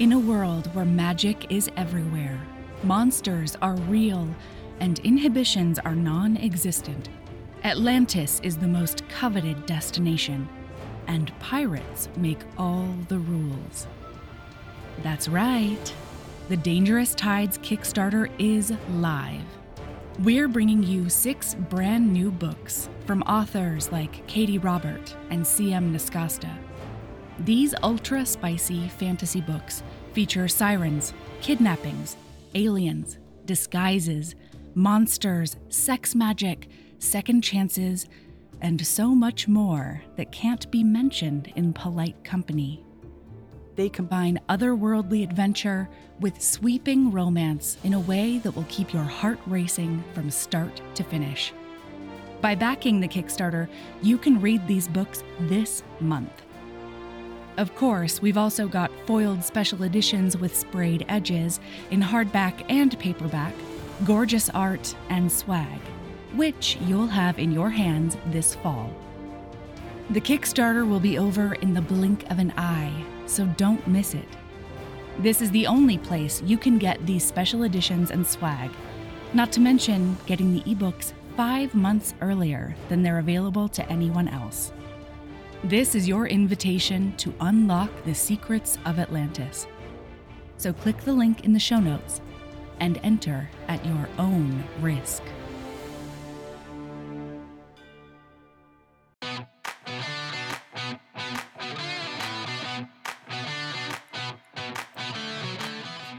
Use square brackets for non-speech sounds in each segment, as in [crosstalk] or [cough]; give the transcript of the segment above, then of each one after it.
In a world where magic is everywhere, monsters are real, and inhibitions are non existent, Atlantis is the most coveted destination, and pirates make all the rules. That's right. The Dangerous Tides Kickstarter is live. We're bringing you six brand new books from authors like Katee Robert and C.M. Nascosta. These ultra spicy fantasy books feature sirens, kidnappings, aliens, disguises, monsters, sex magic, second chances, and so much more that can't be mentioned in polite company. They combine otherworldly adventure with sweeping romance in a way that will keep your heart racing from start to finish. By backing the Kickstarter, you can read these books this month. Of course, we've also got foiled special editions with sprayed edges in hardback and paperback, gorgeous art, and swag, which you'll have in your hands this fall. The Kickstarter will be over in the blink of an eye, so don't miss it. This is the only place you can get these special editions and swag, not to mention getting the ebooks five months earlier than they're available to anyone else. This is your invitation to unlock the secrets of Atlantis. So click the link in the show notes and enter at your own risk.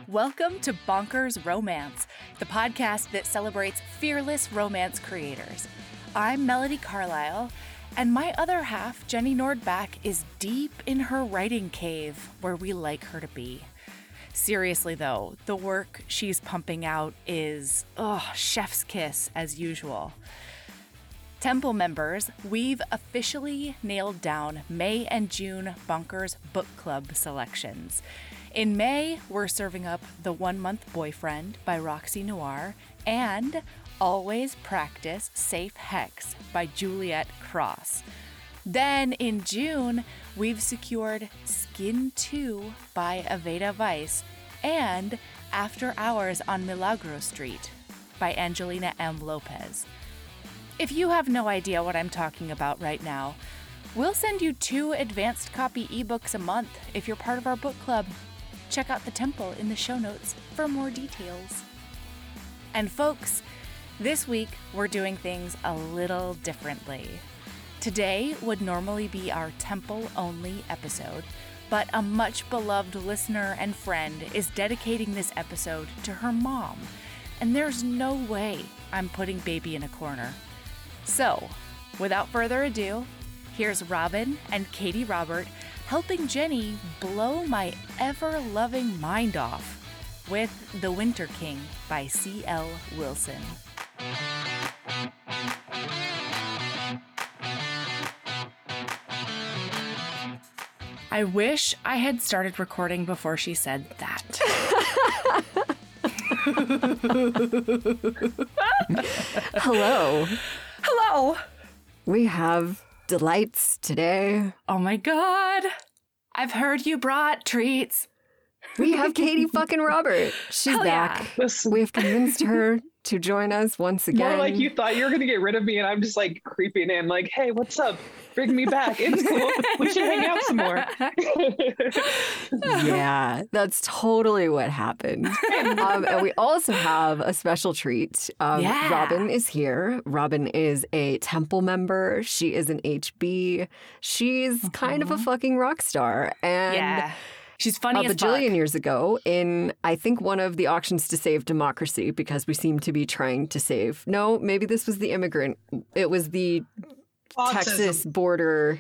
Welcome to Bonkers Romance, the podcast that celebrates fearless romance creators. I'm Melody Carlisle, and my other half, Jenny Nordbak, is deep in her writing cave where we like her to be. Seriously, though, the work she's pumping out is, oh, chef's kiss as usual. Temple members, we've officially nailed down May and June Bonkers Book Club selections. In May, we're serving up The One Month Boyfriend by Roxy Noir and Always Practice Safe Hex by Juliet Cross. Then in June, we've secured Skin 2 by Aveda Weiss and After Hours on Milagro Street by Angelina M. Lopez. If you have no idea what I'm talking about right now, we'll send you two advanced copy ebooks a month if you're part of our book club. Check out the temple in the show notes for more details. And folks, this week we're doing things a little differently. Today would normally be our temple only episode, but a much beloved listener and friend is dedicating this episode to her mom, and there's no way I'm putting baby in a corner. So, without further ado, here's Robin and Katee Robert helping Jenny blow my ever loving mind off with The Winter King by C.L. Wilson. I wish I had started recording before she said that. [laughs] Hello. Hello. We have delights today. Oh my god. I've heard you brought treats. We have Katee fucking Robert. She's Hell back. Listen, We've convinced her to join us once again. more like you thought you were gonna get rid of me, and I'm just like creeping in, like, "Hey, what's up? Bring me back. It's cool. we should hang out some more." yeah, that's totally what happened. um, and we also have a special treat. Um, Yeah. Robin is here. Robin is a temple member. She is an HB. She's kind of a fucking rock star. And yeah. She's funny a as bajillion fuck. years ago in I think one of the auctions to save democracy because we seem to be trying to save. No, maybe this was the immigrant. It was the Texas border.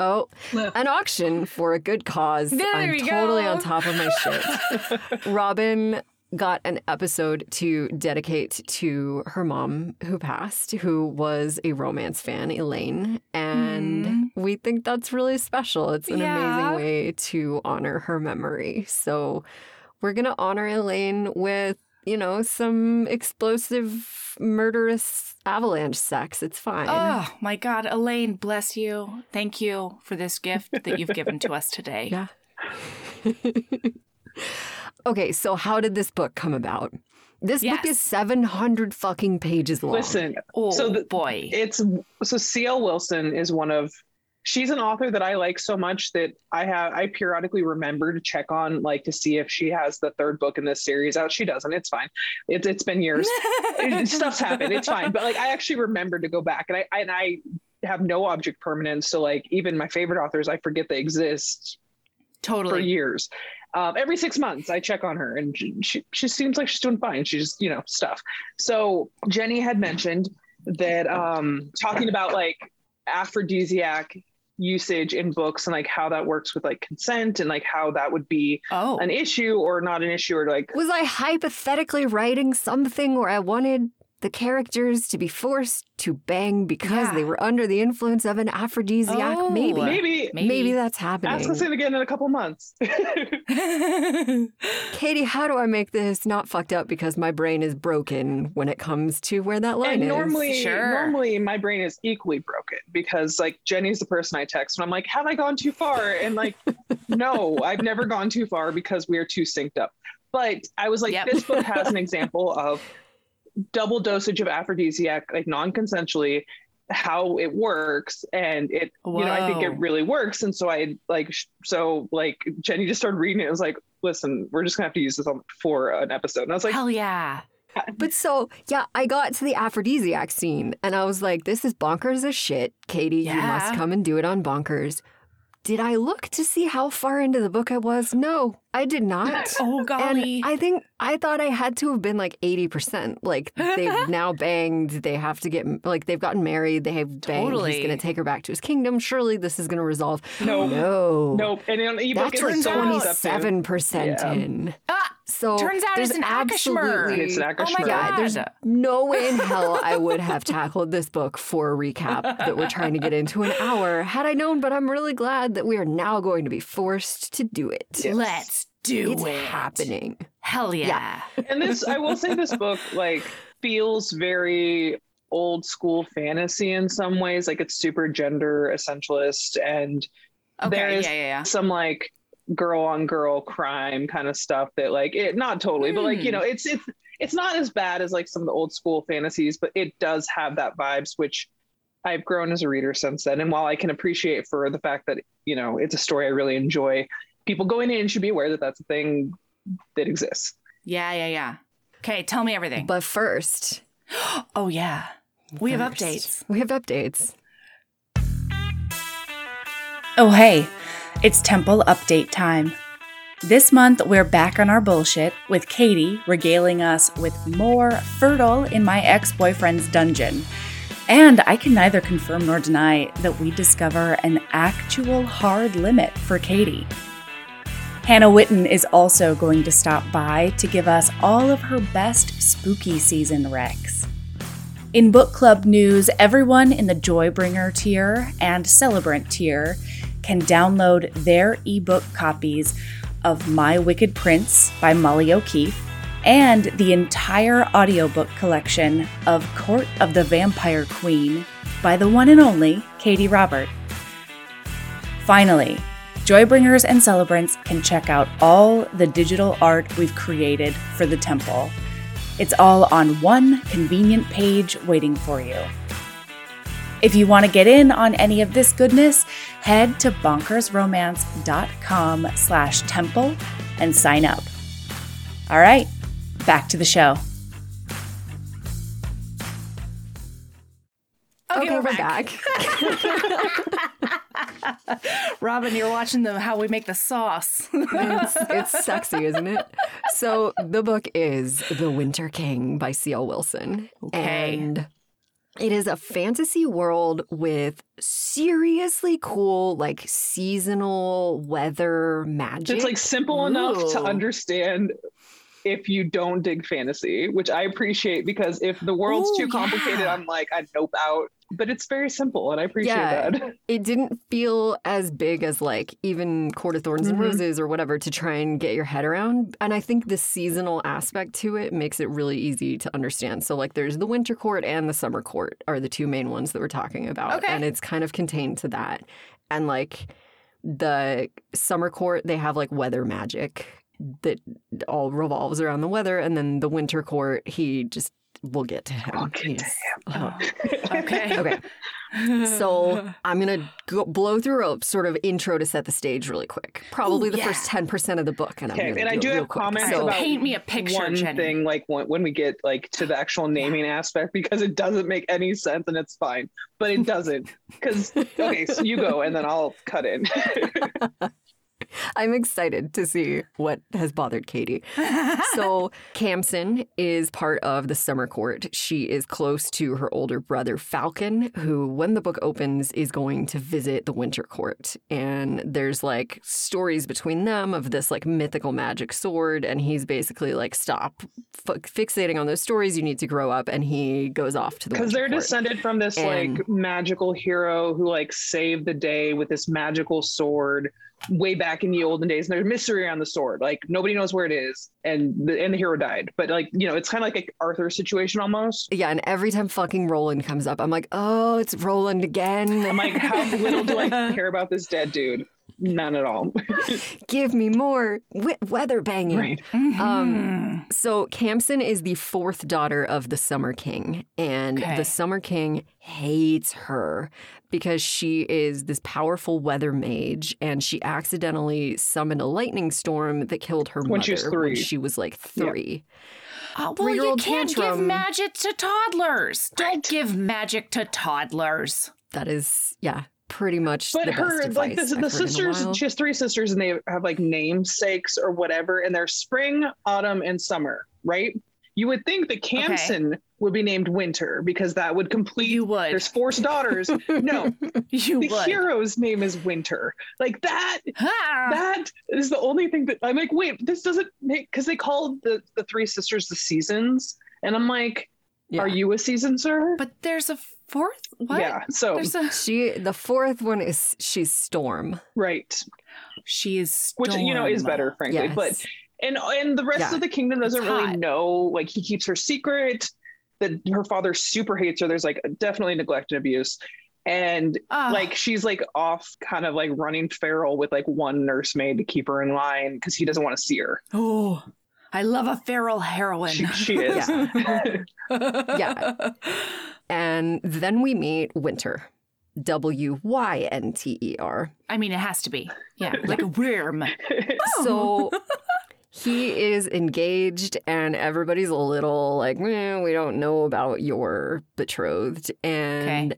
Oh, an auction for a good cause. There I'm we totally go. on top of my shit. [laughs] Robin got an episode to dedicate to her mom who passed, who was a romance fan, Elaine. And Mhm. we think that's really special. It's an Yeah. amazing way to honor her memory. So we're going to honor Elaine with, you know, some explosive, murderous avalanche sex. It's fine. Oh my God, Elaine, bless you. Thank you for this gift that you've given to us today. [laughs] Yeah. [laughs] okay, so how did this book come about? This Yes. book is 700 fucking pages long. Listen, Oh So the- boy. it's so CL Wilson is one of she's an author that I like so much that I have I periodically remember to check on like to see if she has the third book in this series out. She doesn't. It's fine. It's it's been years. [laughs] Stuff's happened. It's fine. But like I actually remember to go back and I and I have no object permanence. So like even my favorite authors, I forget they exist totally for years. Um, every six months, I check on her, and she, she she seems like she's doing fine. She's just you know stuff. So Jenny had mentioned that um, talking about like aphrodisiac usage in books and like how that works with like consent and like how that would be Oh. an issue or not an issue or like Was I hypothetically writing something where I wanted the characters to be forced to bang because Yeah. they were under the influence of an aphrodisiac? Oh. maybe. maybe. Maybe. Maybe that's happening. Ask us it again in a couple months. [laughs] [laughs] Katee, how do I make this not fucked up because my brain is broken when it comes to where that line and is? normally, Sure. normally my brain is equally broken because like Jenny's the person I text and I'm like, have I gone too far? And like, [laughs] no, I've never gone too far because we are too synced up. But I was like, Yep. this book has an example of double dosage of aphrodisiac, like non-consensually, how it works, and it, you know, I think it really works. And so I like, so like Jenny just started reading it. It was like, listen, we're just gonna have to use this on, for an episode. And I was like, Hell yeah. [laughs] But so, yeah, I got to the aphrodisiac scene and I was like, this is bonkers as shit. Katee, you must come and do it on bonkers. Did I look to see how far into the book I was? No, I did not. [laughs] Oh golly. And golly. I think I thought I had to have been like 80%. Like they've [laughs] now banged, they have to get, like they've gotten married, they have banged. Totally. He's going to take her back to his kingdom. Surely this is going to resolve. no, No. Nope. And in ebook, That's it's turns like so 27% Yeah. in. ah, So turns out it's an Akashmir. absolutely- It's an Oh my Akashmir. god. There's no way in hell [laughs] I would have tackled this book for a recap that we're trying to get into an hour had I known, but I'm really glad that we are now going to be forced to do it. Yes. Let's do it's it. happening. Hell yeah. and this i will say this book [laughs] like feels very old school fantasy in some ways like it's super gender essentialist and Okay. there is yeah, yeah, yeah. some like girl on girl crime kind of stuff that like it not totally but like you Hmm. know it's it's it's not as bad as like some of the old school fantasies but it does have that vibes which i've grown as a reader since then and while i can appreciate for the fact that you know it's a story i really enjoy people going in should be aware that that's a thing that exists Yeah, yeah, yeah. Okay, tell me everything. But first, [gasps] oh yeah. We have updates. We have updates. Oh, hey, it's Temple Update time. This month, we're back on our bullshit with Katee regaling us with more Fertile in My Ex Boyfriend's Dungeon. And I can neither confirm nor deny that we discover an actual hard limit for Katee. Hannah Whitten is also going to stop by to give us all of her best spooky season recs. In book club news, everyone in the Joybringer tier and Celebrant tier can download their ebook copies of My Wicked Prince by Molly O'Keefe and the entire audiobook collection of Court of the Vampire Queen by the one and only Katee Robert. Finally, Joybringers and Celebrants can check out all the digital art we've created for the temple. It's all on one convenient page waiting for you. If you want to get in on any of this goodness, head to bonkersromance.com slash temple and sign up. All right, back to the show. Okay, we're back. [laughs] Robin, you're watching the how we make the sauce. it's, it's sexy, isn't it? So the book is The Winter King by C.L. Wilson. Okay. And it is a fantasy world with seriously cool, like seasonal weather magic. It's like simple enough to understand if you don't dig fantasy, which I appreciate because if the world's Ooh, too complicated, yeah. I'm like, I'd nope out. But it's very simple and I appreciate Yeah. that. it didn't feel as big as like even Court of Thorns and Mhm. Roses or whatever to try and get your head around. And I think the seasonal aspect to it makes it really easy to understand. So like there's the winter court and the summer court are the two main ones that we're talking about. Okay. And it's kind of contained to that. And like the summer court they have like weather magic that all revolves around the weather, and then the winter court he just we'll get to him. I'll get to him. uh, [laughs] Okay. okay. So I'm gonna go blow through a sort of intro to set the stage really quick. Probably Ooh, the yeah. first ten percent of the book, and I'm Okay, gonna and I do real have quick. comments So- about Paint me a picture, one Jenny. thing like when, when we get like to the actual naming aspect because it doesn't make any sense and it's fine but it doesn't because [laughs] okay so you go and then i'll cut in [laughs] [laughs] I'm excited to see what has bothered Katie. [laughs] so Khamsin is part of the summer court. She is close to her older brother Falcon, who, when the book opens, is going to visit the winter court. And there's like stories between them of this like mythical magic sword. And he's basically like, stop f- fixating on those stories. You need to grow up. And he goes off to the because they're court. descended from this And- like magical hero who like saved the day with this magical sword way back in the olden days and there's mystery around the sword. Like nobody knows where it is and the and the hero died. But like you know it's kind of like an arthur situation almost. Yeah, and every time fucking Roland comes up, I'm like, oh, it's Roland again. i'm like how little do i [laughs] care about this dead dude none at all [laughs] Give me more we- weather banging. right Mm-hmm. Um, So Khamsin is the fourth daughter of the Summer King, and Okay. the Summer King hates her because she is this powerful weather mage, and she accidentally summoned a lightning storm that killed her When mother she was three. when she was like Yeah. three. Oh, well, you can't give magic to toddlers. Don't give magic to toddlers. That is, yeah, pretty much but the her like the, the heard in a sisters she has three sisters and they have like namesakes or whatever and they're spring autumn and summer right you would think that Khamsin would be named winter because that would complete You would. there's four daughters [laughs] no You the would. hero's name is winter like that Ah. that is the only thing that i'm like wait this doesn't make because they called the the three sisters the seasons and i'm like Yeah. are you a season sir but there's a fourth. What? yeah so a. [laughs] She, the fourth one is she's Storm. right She is. which you know is better frankly Yes. but and and the rest Yeah. of the kingdom doesn't It's really hot. know like he keeps her secret that her father super hates her there's like definitely neglect and abuse and Ah. like she's like off kind of like running feral with like one nursemaid to keep her in line because he doesn't want to see her Oh, I love a feral heroine. she, she [laughs] is Yeah. [laughs] And then we meet Wynter. W Y N T E R. I mean, it has to be. Yeah, [laughs] like a worm. So he is engaged, and everybody's a little like, "Eh, we don't know about your betrothed. And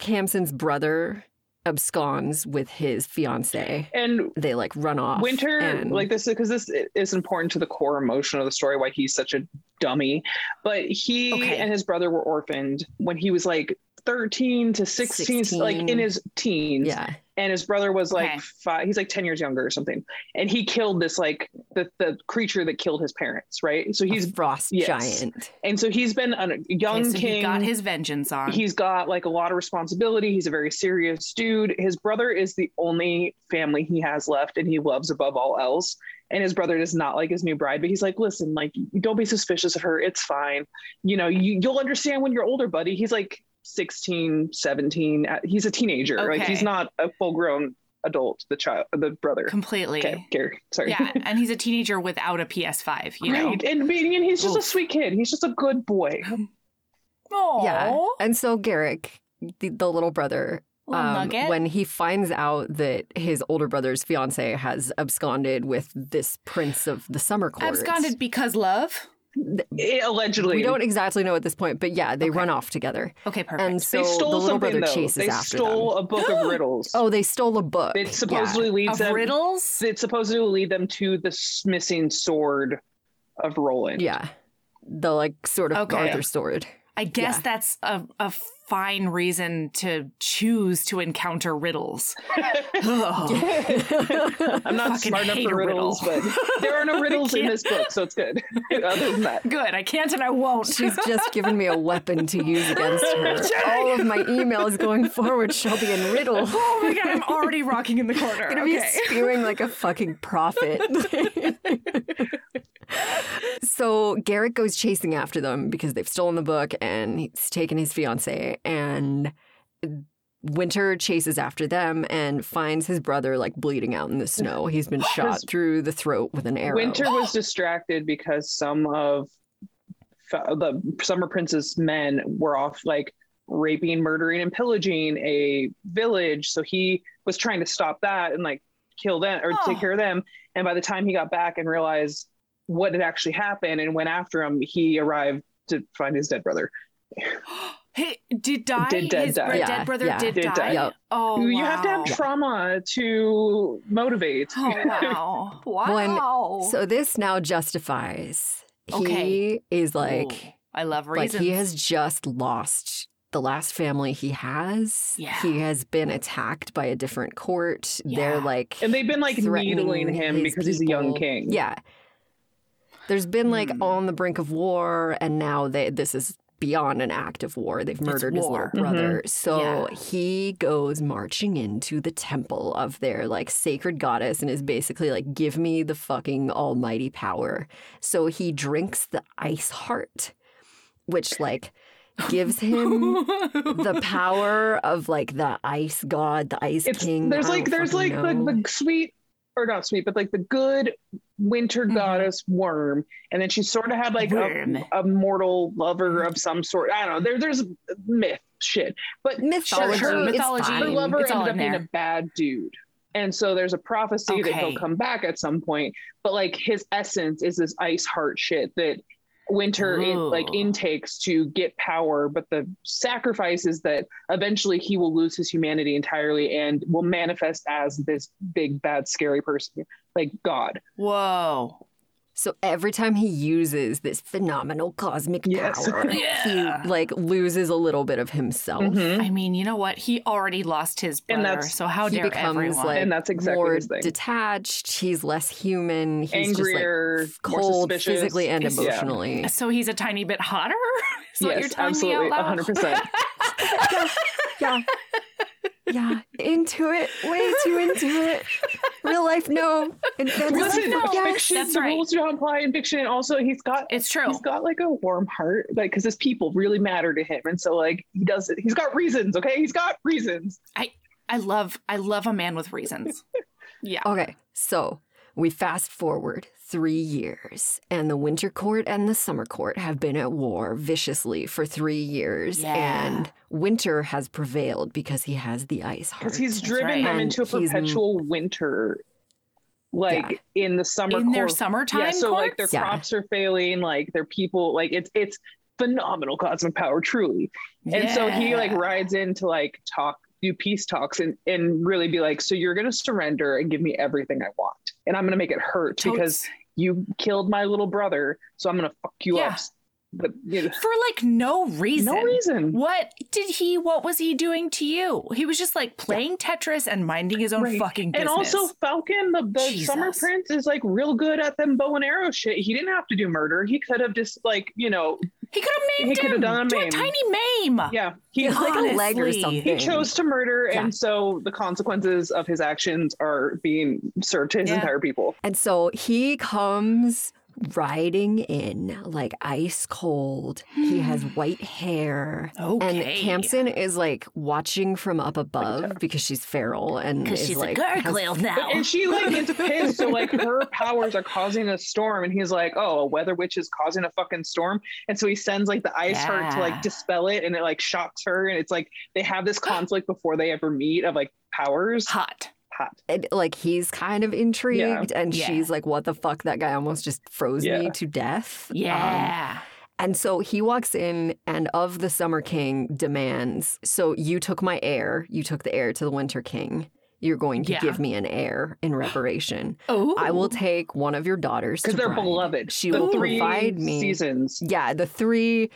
Khamsin's brother absconds with his fiance. and They like run off. Wynter, and- like this, because this is important to the core emotion of the story, why he's such a dummy. But he Okay. and his brother were orphaned when he was like 13 to 16, like in his teens. yeah, And his brother was like Okay. five, he's like 10 years younger or something. And he killed this, like the, the creature that killed his parents, right? So he's he's, frost yes. giant. and so he's been a young Okay, so king. he got his vengeance on. He's got like a lot of responsibility. He's a very serious dude. His brother is the only family he has left and he loves above all else. And his brother does not like his new bride, but he's like, listen, like, don't be suspicious of her. It's fine. You know, you, you'll understand when you're older, buddy. He's like 16, 17. Uh, He's a teenager. Like, he's not a full grown adult, the child, the brother. completely. Okay, Gary, sorry. Yeah, [laughs] and he's a teenager without a PS5. You know. And, and he's just a sweet kid. He's just a good boy. Yeah. And so Garrick, the, the little brother, little um, when he finds out that his older brother's fiance has absconded with this prince of the summer court. absconded because love. Eh, allegedly. We don't exactly know at this point, but yeah, they Okay. run off together. Okay, perfect. And so they stole the little something brother though. chases They after stole them. a book of [gasps] riddles. Oh, they stole a book. it supposedly leads of them. riddles. It supposedly lead them to the missing sword of Roland. Yeah. yeah. The like sort of Okay. Arthur sword. I guess Yeah. that's a, a fine reason to choose to encounter riddles. Ugh. [laughs] I'm not smart enough for riddles, riddle. but there are no [laughs] riddles in this book, so it's good. [laughs] Other than that, Good. I can't and I won't. She's just given me a weapon to use against her. All of my emails going forward shall be in riddle. oh my god, I'm already rocking in the corner. I'm gonna be Okay. spewing like a fucking prophet. So Garrick goes chasing after them because they've stolen the book and he's taken his fiance and Wynter chases after them and finds his brother like bleeding out in the snow. He's been shot through the throat with an arrow. Wynter was distracted because some of the Summer Prince's men were off like raping, murdering, and pillaging a village. So he was trying to stop that and like kill them or oh. take care of them. And by the time he got back and realized what had actually happened and went after him, he arrived to find his dead brother. [gasps] He did die. Did dead his die. Yeah, dead brother yeah. did, did, die. die. Yep. Oh, you wow. have to have trauma to motivate. Oh wow! [laughs] wow. When, so this now justifies. Okay. He is like. Ooh, I love reasons. Like he has just lost the last family he has. Yeah. He has been attacked by a different court. Yeah. They're like, and they've been like needling him because people. he's a young king. Yeah. There's been like mm. on the brink of war, and now they this is beyond an act of war. They've murdered his little brother. Mm-hmm. So yeah. he goes marching into the temple of their like sacred goddess and is basically like, give me the fucking almighty power. So he drinks the ice heart, which like gives [laughs] him the power of like the ice god, the ice it's, king. There's like there's like the, the sweet or not sweet, but like the good winter mm-hmm. goddess worm, and then she sort of had like a, a, mortal lover of some sort. I don't know. There, there's myth shit, but mythology. Her, mythology. Her lover it's ended up being a bad dude, and so there's a prophecy okay. that he'll come back at some point. But like his essence is this ice heart shit that winter in, like intakes to get power but the sacrifice is that eventually he will lose his humanity entirely and will manifest as this big bad scary person. Like god. Whoa so every time he uses this phenomenal cosmic yes. power, [laughs] yeah. he like loses a little bit of himself. Mm-hmm. I mean, you know what? He already lost his brother, so how he dare becomes everyone? like and that's exactly more detached. He's less human. He's Angrier, just like cold, physically and emotionally. Yeah. So he's a tiny bit hotter. [laughs] Is yes, what you're telling absolutely, me out loud? 100%. [laughs] yeah, yeah yeah, into it, way too into it. Real life, no. In Listen, no. fiction, That's the right. rules don't apply in fiction. And also, he's got it's true. He's got like a warm heart, like because his people really matter to him, and so like he does it. He's got reasons. Okay, he's got reasons. I I love I love a man with reasons. [laughs] yeah. Okay, so we fast forward three years, and the winter court and the summer court have been at war viciously for three years. Yeah. And winter has prevailed because he has the ice heart. Because he's driven right. them into a perpetual winter. Like yeah. in the summer, in their summertime, yeah. So courts? like their yeah. crops are failing, like their people, like it's it's phenomenal cosmic power, truly. And so he like rides in to like talk do peace talks and, and really be like, so you're going to surrender and give me everything I want. And I'm going to make it hurt Totes. because you killed my little brother. So I'm going to fuck you yeah. up but you know, for like no reason. No reason. What did he? What was he doing to you? He was just like playing Tetris and minding his own right. fucking business. And also, Falcon, the, the Summer Prince, is like real good at them bow and arrow shit. He didn't have to do murder. He could have just like you know. He could have maimed he could have done a, do a tiny maim. Yeah, he has like a leg or something. He chose to murder, yeah. and so the consequences of his actions are being served to his yeah. entire people. And so he comes riding in like ice cold. he has [gasps] white hair. Okay. And Khamsin is like watching from up above because she's feral and because she's like, a gargoyle has... now. And she like gets pissed. So like her [laughs] powers are causing a storm, and he's like, "Oh, a weather witch is causing a fucking storm." And so he sends like the ice yeah. heart to like dispel it, and it like shocks her, and it's like they have this conflict before they ever meet of like powers. Hot hot. And, like he's kind of intrigued, yeah. and yeah. she's like, "What the fuck? That guy almost just froze yeah. me to death." Yeah. Um, and so he walks in and of the Summer King demands, So you took my heir, you took the heir to the Winter King. You're going to yeah. give me an heir in reparation. Oh. I will take one of your daughters because they're bride. beloved. She the will provide me seasons. Yeah, the three.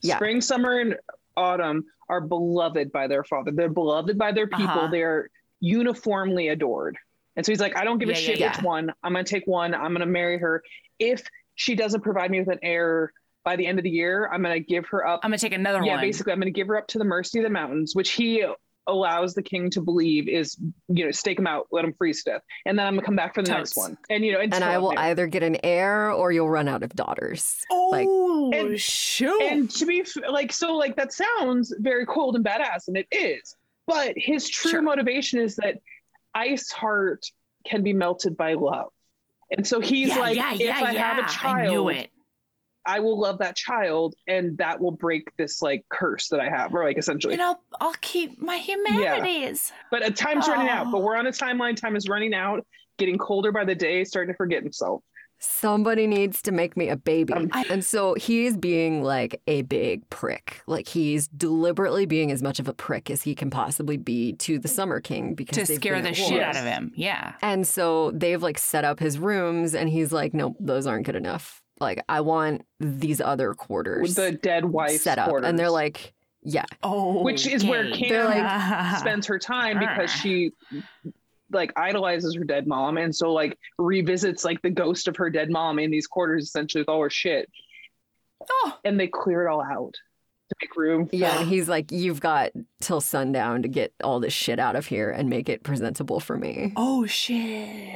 Yeah. Spring, summer, and autumn are beloved by their father. They're beloved by their people. Uh-huh. They're uniformly adored. And so he's like, I don't give yeah, a shit yeah, which one. I'm going to take one. I'm going to marry her. If she doesn't provide me with an heir by the end of the year, I'm going to give her up. I'm going to take another yeah, one. Yeah, basically, I'm going to give her up to the mercy of the mountains, which he allows the king to believe is, you know, stake him out, let him freeze to death. And then I'm going to come back for the Totes. next one. And, you know, and, I will either get an heir or you'll run out of daughters. Oh, like, and, shoot. And to be like, so like that sounds very cold and badass, and it is But his true Sure. motivation is that Ice Heart can be melted by love. And so he's yeah, like, yeah, if yeah, I have a child, I. I will love that child and that will break this like curse that I have, or like essentially. And I'll I'll keep my humanities. but uh, time's running out. Oh. But we're on a timeline. Time is running out, getting colder by the day, starting to forget himself. Somebody needs to make me a baby. Um, and so he's being like a big prick. Like he's deliberately being as much of a prick as he can possibly be to the Summer King because To scare the shit out of him. Yeah. And so they've like set up his rooms and he's like, nope, those aren't good enough. Like I want these other quarters With the dead wife set up. And they're like, yeah. Oh. Which is where okay. Cam They're spends her time because [laughs] she like idolizes her dead mom and so like revisits like the ghost of her dead mom in these quarters essentially with all her shit Oh. and they clear it all out to make room for Yeah, and he's like, you've got till sundown to get all this shit out of here and make it presentable for me. Oh shit.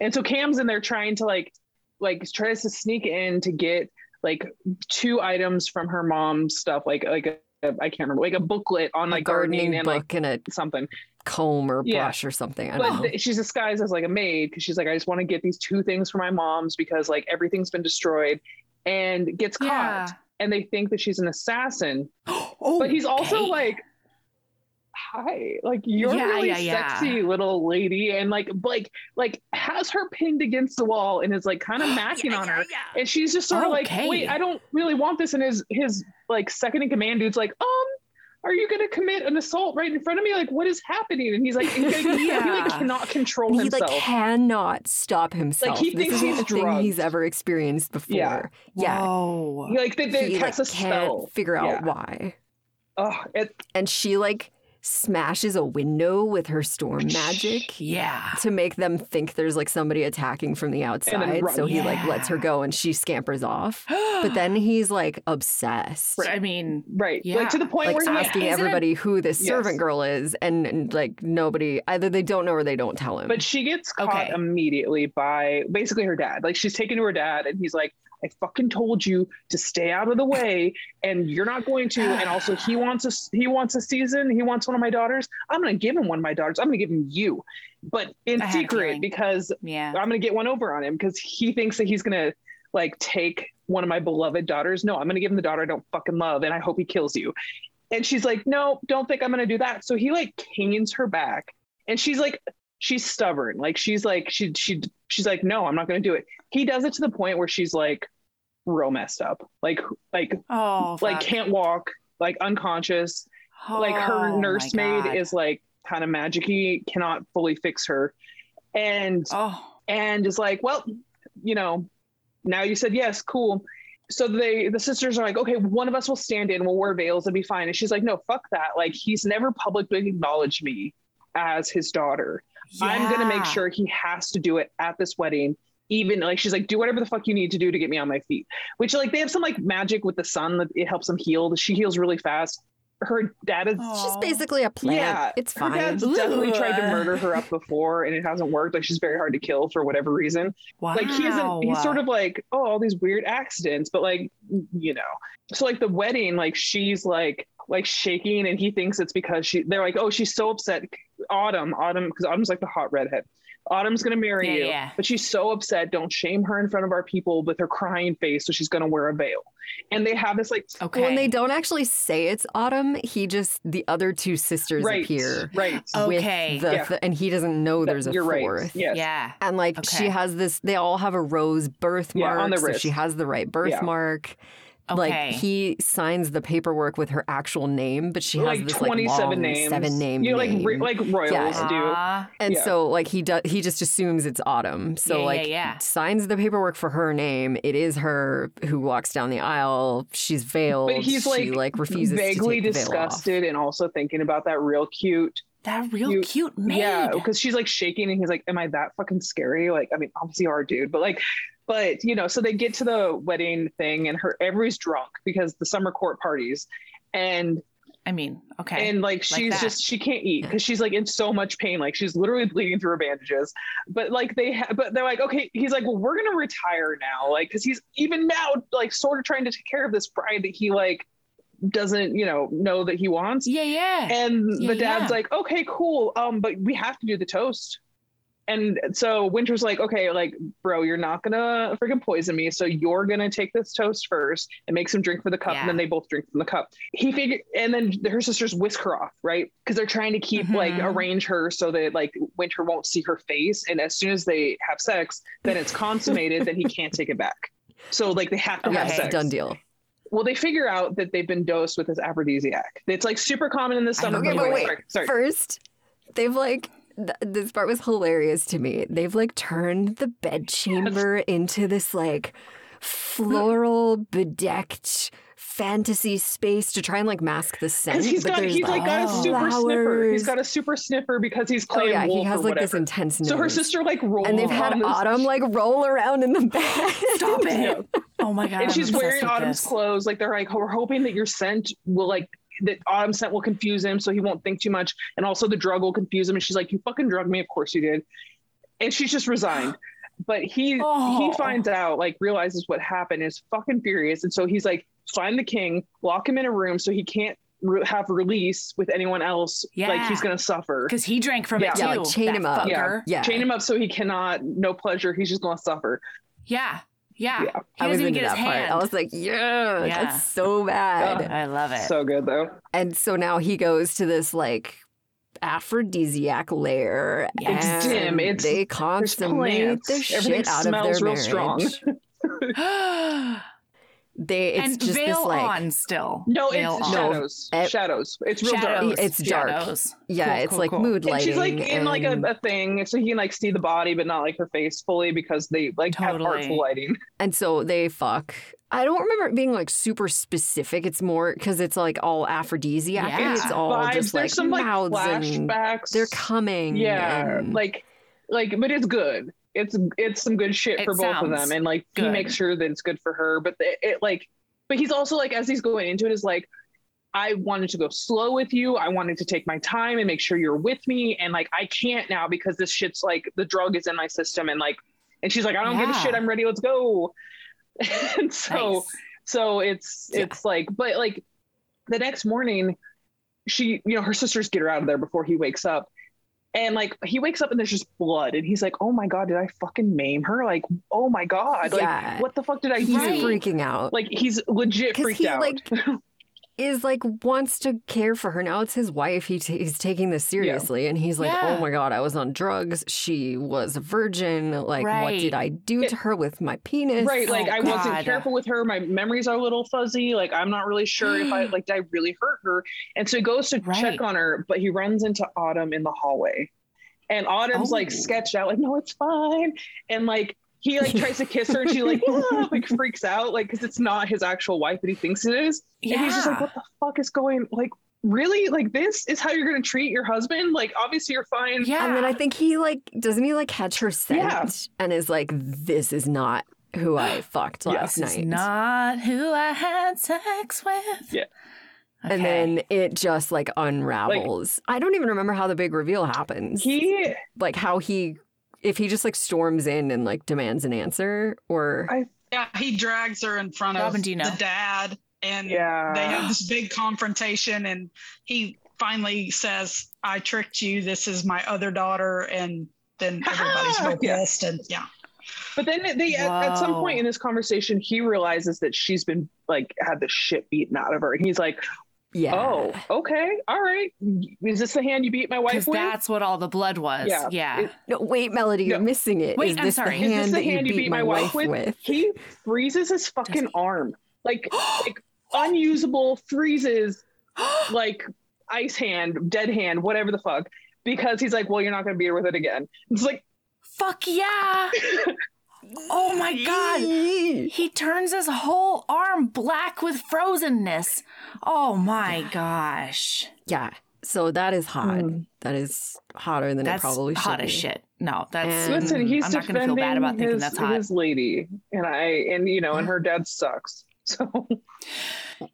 and so cam's in there trying to like like tries to sneak in to get like two items from her mom's stuff like like a, I can't remember like a booklet on a like gardening gardening and like book and a something comb or Yeah. brush or something. I but know. th- she's disguised as like a maid because she's like i just want to get these two things for my mom's because like everything's been destroyed and gets Yeah. caught and they think that she's an assassin [gasps] Oh, but he's also okay. like hi like you're Yeah, really yeah, yeah. sexy little lady and like like like has her pinned against the wall and is like kind of [gasps] macking Yeah, on yeah, her yeah. and she's just sort of like wait i don't really want this and his his like second in command dude's like um are you going to commit an assault right in front of me like what is happening and he's like he, like, he like cannot control And he himself like cannot stop himself. Like he this thinks isn't he's a thing he's ever experienced before. Yeah. Yeah. Whoa. He, like they, they he like, cast a can't spell figure out Yeah. why. oh it, And she like smashes a window with her storm magic Yeah. to make them think there's like somebody attacking from the outside. run. So he like lets her go and she scampers off. But then [gasps] he's like obsessed. I mean, right Yeah. like to the point Like where he, asking Isn't it- everybody who this Yes. servant girl is, and, and like nobody either they don't know or they don't tell him. But she gets caught Okay. immediately by basically her dad. Like she's taken to her dad, and he's like, "I fucking told you to stay out of the way, and you're not going to." And [sighs] also, he wants a he wants a season. He wants one of my daughters. I'm going to give him one of my daughters. I'm going to give him you, but in secret because yeah. I'm going to get one over on him because he thinks that he's going to like take one of my beloved daughters. No, I'm going to give him the daughter I don't fucking love, and I hope he kills you. And she's like, "No, don't think I'm going to do that." So he like canes her back, and she's like, she's stubborn. Like she's like she she she's like, "No, I'm not going to do it." He does it to the point where she's like real messed up, like like Oh, like can't walk, like unconscious like her Oh, nursemaid is like kind of magicy, cannot fully fix her, and Oh. and is like, well, you know, now you said yes, cool. So they the sisters are like, okay, one of us will stand in, we'll wear veils and be fine. And she's like, no, fuck that. Like he's never publicly acknowledged me as his daughter. I'm gonna make sure he has to do it at this wedding. Even like she's like, do whatever the fuck you need to do to get me on my feet. Which like they have some like magic with the sun that it helps them heal. She heals really fast. Her dad is She's basically a plant. yeah, it's fine. her fine. dad's definitely tried to murder her up before, and it hasn't worked. Like she's very hard to kill for whatever reason. Wow. Like he isn't. He's sort of like, oh, all these weird accidents, but like, you know. So like the wedding, like she's like like shaking, and he thinks it's because she. They're like, oh, she's so upset. Autumn, Autumn, because Autumn's like the hot redhead. Autumn's gonna marry Yeah, you, yeah. but she's so upset. Don't shame her in front of our people with her crying face, so she's gonna wear a veil. And they have this like okay. When they don't actually say it's autumn, he just the other two sisters right, appear right. Okay. with the Yeah. th- and he doesn't know there's a You're right. fourth. Yes. Yeah. And like she has this, they all have a rose birthmark, Yeah, on the wrist. so she has the right birthmark. Like Okay. he signs the paperwork with her actual name, but she has like this 27 like long names. seven name You know, like name. re- like royals Yeah. do. Aw. and yeah. so like he does, he just assumes it's autumn. So Yeah, yeah, like yeah. signs the paperwork for her name. It is her who walks down the aisle. She's veiled. But he's she like, like refuses vaguely to take the veil off. disgusted and also thinking about that real cute. That real You- cute maid. Yeah, because she's like shaking and he's like, Am I that fucking scary? Like, I mean, obviously you are, dude, but like, but you know, so they get to the wedding thing and her everybody's drunk because the summer court parties. And I mean, okay. and like she's that. just she can't eat because she's like in so much pain like she's literally bleeding through her bandages but like they ha- but they're like okay he's like well we're gonna retire now like because he's even now like sort of trying to take care of this bride that he like doesn't, you know, know that he wants. Yeah, yeah. And Yeah, the dad's yeah. like, okay, cool. Um, but we have to do the toast. And so Wynter's like, okay, like, bro, you're not gonna freaking poison me. So you're gonna take this toast first and make some drink for the cup. Yeah. And then they both drink from the cup. He figured, and then her sisters whisk her off, right? Because they're trying to keep like Mhm. arrange her so that like Wynter won't see her face. And as soon as they have sex, then it's consummated, then he can't take it back. So like they have to Yeah, have sex. done deal. Well, they figure out that they've been dosed with this aphrodisiac. It's like super common in the summer. Okay, but wait. sorry, sorry. First, they've like th- this part was hilarious to me. They've like turned the bedchamber into this like floral bedecked fantasy space to try and like mask the scent. Because he's but got there's, he's like got a Oh. super sniffer. He's got a super sniffer because he's Oh playing yeah, he has or like this intense nose. So her sister like rolls and they've had Autumn like roll around in the bed. Stop [laughs] it. Oh my god. and I'm she's wearing Autumn's this. clothes. Like they're like, we're hoping that your scent will like that Autumn scent will confuse him, so he won't think too much, and also the drug will confuse him. And she's like, you fucking drugged me. Of course you did. And she's just resigned. But he Oh. he finds out, like realizes what happened, is fucking furious, and so he's like, find the king, lock him in a room so he can't re- have release with anyone else. Like he's gonna suffer. Because he drank from Yeah. it too. Yeah, like, chain that him up. Fucker. Yeah. yeah. Chain him up so he cannot, no pleasure. He's just gonna suffer. Yeah. Yeah. Yeah. He I was doesn't even into get his that part. hand. I was like, yeah, Yeah. that's so bad. Oh, I love it. So good though. And so now he goes to this like aphrodisiac lair. It's dim, it's- they constantly plants. the Everything shit out of their real marriage. strong. [gasps] [laughs] They it's and just veil this like on still. No, Veil it's on. shadows. Eh, shadows. It's real Shadows. dark. It's dark. Shadows. yeah, Cool, it's cool, like cool. mood And lighting. she's like in like a, a thing, so he can like see the body, but not like her face fully because they like have Totally. artful lighting. [laughs] and so they fuck. I don't remember it being like super specific. It's more because it's like all aphrodisiac. Yeah. It's all Vibes. just like There's some like mouths and flashbacks. they're coming. Yeah, and- like like, but it's good. It's it's some good shit It for both of them, and like he makes sure that it's good for her. But it, it like, but he's also like as he's going into it is like. I wanted to go slow with you. I wanted to take my time and make sure you're with me. And like, I can't now because this shit's like the drug is in my system. And like, and she's like, I don't give a shit. I'm ready. Let's go. [laughs] and so, Nice. so it's, Yeah. it's like, but like the next morning, she, you know, her sisters get her out of there before he wakes up. And like he wakes up and there's just blood, and he's like, "Oh my god, did I fucking maim her? Like, oh my god, like Yeah. what the fuck did I he's do?" Freaking out. Like he's legit freaked he, out. like, [laughs] is like wants to care for her now. It's his wife. He t- he's taking this seriously, and he's like, oh Yeah. "Oh my god, I was on drugs. She was a virgin. Like, what did I do to her with my penis?" right, like Oh, I wasn't careful with her. My memories are a little fuzzy. Like I'm not really sure if I [gasps] like did I really hurt her. And so he goes to Right. check on her, but he runs into Autumn in the hallway, and Autumn's oh. like Oh. sketched out, like, "No, it's fine," and like. He like tries to kiss her and she like [laughs] "Ah," like freaks out like because it's not his actual wife that he thinks it is Yeah. And he's just like, what the fuck is going like really? Like this is how you're gonna treat your husband? Like obviously you're fine. yeah. And then I think he like doesn't he like catch her scent Yeah. and is like, "This is not who I [gasps] fucked Yeah. last this is night." not who I had sex with. Yeah. And then it just like unravels. I don't even remember how the big reveal happens. He like how he if he just like storms in and like demands an answer or I- Yeah, he drags her in front Robin, of do you know? the dad, and yeah. they have this big confrontation. And he finally says, "I tricked you. This is my other daughter." And then [laughs] everybody's real pissed. And yeah, But then they at, at some point in this conversation, he realizes that she's been like had the shit beaten out of her, and he's like, yeah. "Oh, okay, all right. Is this the hand you beat my wife with?" that's what all the blood was. Yeah. Yeah. It- No, wait, Melody, you're No. missing it. Wait, Is I'm this sorry. the Is this the hand you beat, my wife with? He freezes his fucking he? arm, like [gasps] like unusable, freezes [gasps] like ice hand, dead hand, whatever the fuck, because he's like, well, you're not gonna beat her with it again. It's like, Fuck yeah. [laughs] oh my God. [laughs] He turns his whole arm black with frozenness. Oh my gosh. Yeah. So that is hot. Mm. That is hotter than That's it probably should hot be. as shit. No, that's. And- listen, he's I'm not going to feel bad about thinking his, that's hot. his lady, and I, and you know, and her dad sucks. [laughs] So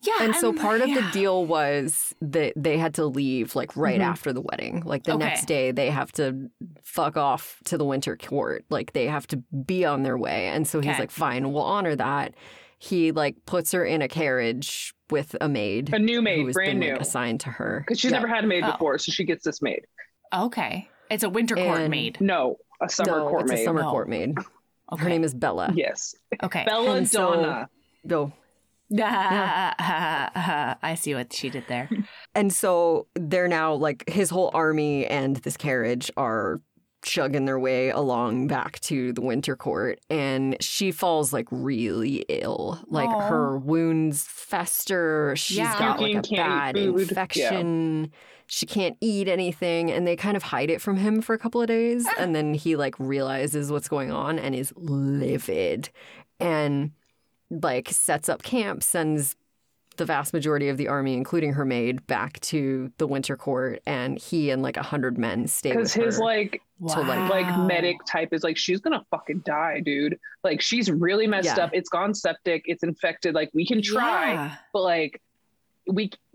yeah. And so part of the yeah. deal was that they had to leave like right Mhm. after the wedding. Like the Okay. next day they have to fuck off to the winter court. Like they have to be on their way. And so he's Okay. like, fine, we'll honor that. he like puts her in a carriage with a maid. A new maid, who has brand been, new. like, assigned to her. Because she's Yeah. never had a maid Oh. before, so she gets this maid. Okay. It's a winter court And- maid. No, a summer no, court it's maid. a summer No. court maid. Okay. Her name is Bella. Yes, Okay. Bella And so- Donna. [laughs] I see what she did there. [laughs] And so they're now like his whole army and this carriage are chugging their way along back to the winter court and she falls like really ill like Aw. her wounds fester She's Yeah. got like a bad eat food. infection she can't eat anything and they kind of hide it from him for a couple of days and then he like realizes what's going on and is livid and like sets up camp sends the vast majority of the army, including her maid, back to the winter court, and he and like a hundred men stay Because his her. like To, like- like medic type is like she's gonna fucking die, dude. Like she's really messed Yeah. up. It's gone septic. It's infected. Like we can try, Yeah. but like we [laughs]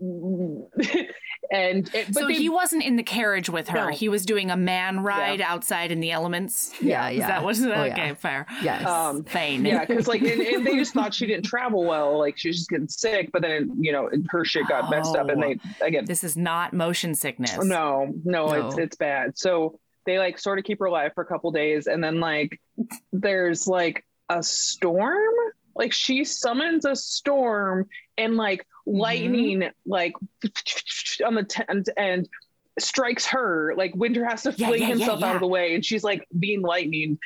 and it, but so they, he wasn't in the carriage with her. No. He was doing a man ride outside in the elements. yeah, Is yeah. that was Oh, okay? yeah. Fair. Yes. um Fine. yeah because like and, and they just thought she didn't [laughs] travel well like she was just getting sick but then you know her shit got messed up and they again This is not motion sickness. no no it's No. it's bad so they like sort of keep her alive for a couple days and then like there's like a storm like she summons a storm and like lightning like on the tent and strikes her like Wynter has to Yeah, fling yeah, yeah, himself out of the way and she's like being lightning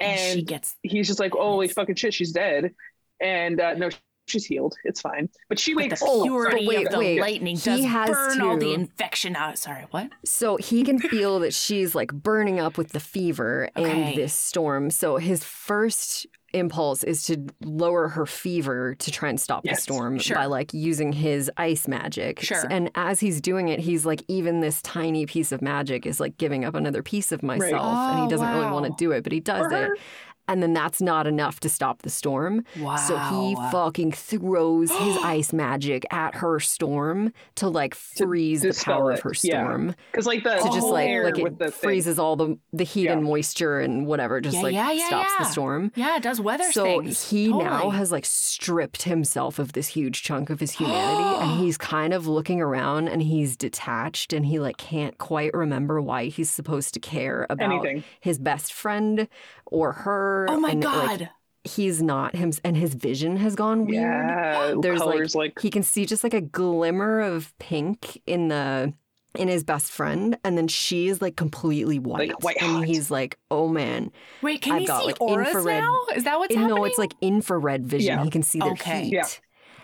And, she gets he's just like, holy fucking shit, she's dead. And uh, no, she's healed. It's fine. But she but wakes the Oh, purity but wait, of the wait. lightning He does has burn all the infection out. Sorry, what? so he can feel that she's like burning up with the fever Okay. and this storm. So his first impulse is to lower her fever to try and stop the storm sure. by like using his ice magic. Sure. And as he's doing it, he's like, even this tiny piece of magic is like giving up another piece of myself. and Oh, he doesn't really want to do it, but he does it. And then that's not enough to stop the storm. Wow. So he fucking throws his [gasps] ice magic at her storm to like freeze the power it, of her yeah. storm. Because like the To just like like with it thing. freezes all the the heat Yeah. and moisture and whatever, just Yeah, like yeah, yeah, stops the storm. yeah, it does weather So things. he now has like stripped himself of this huge chunk of his humanity and [gasps] he's kind of looking around and he's detached and he like can't quite remember why he's supposed to care about Anything. his best friend or her. Oh my and, like, god. he's not him and his vision has gone weird. Yeah. There's colors like, He can see just like a glimmer of pink in the in his best friend, and then she is like completely white. Like, white and he's like, "Oh man!" Wait, can I've he got, see like, auras infrared- now? Is that what's And happening? no, it's like infrared vision. Yeah. He can see their Okay. heat. Yeah.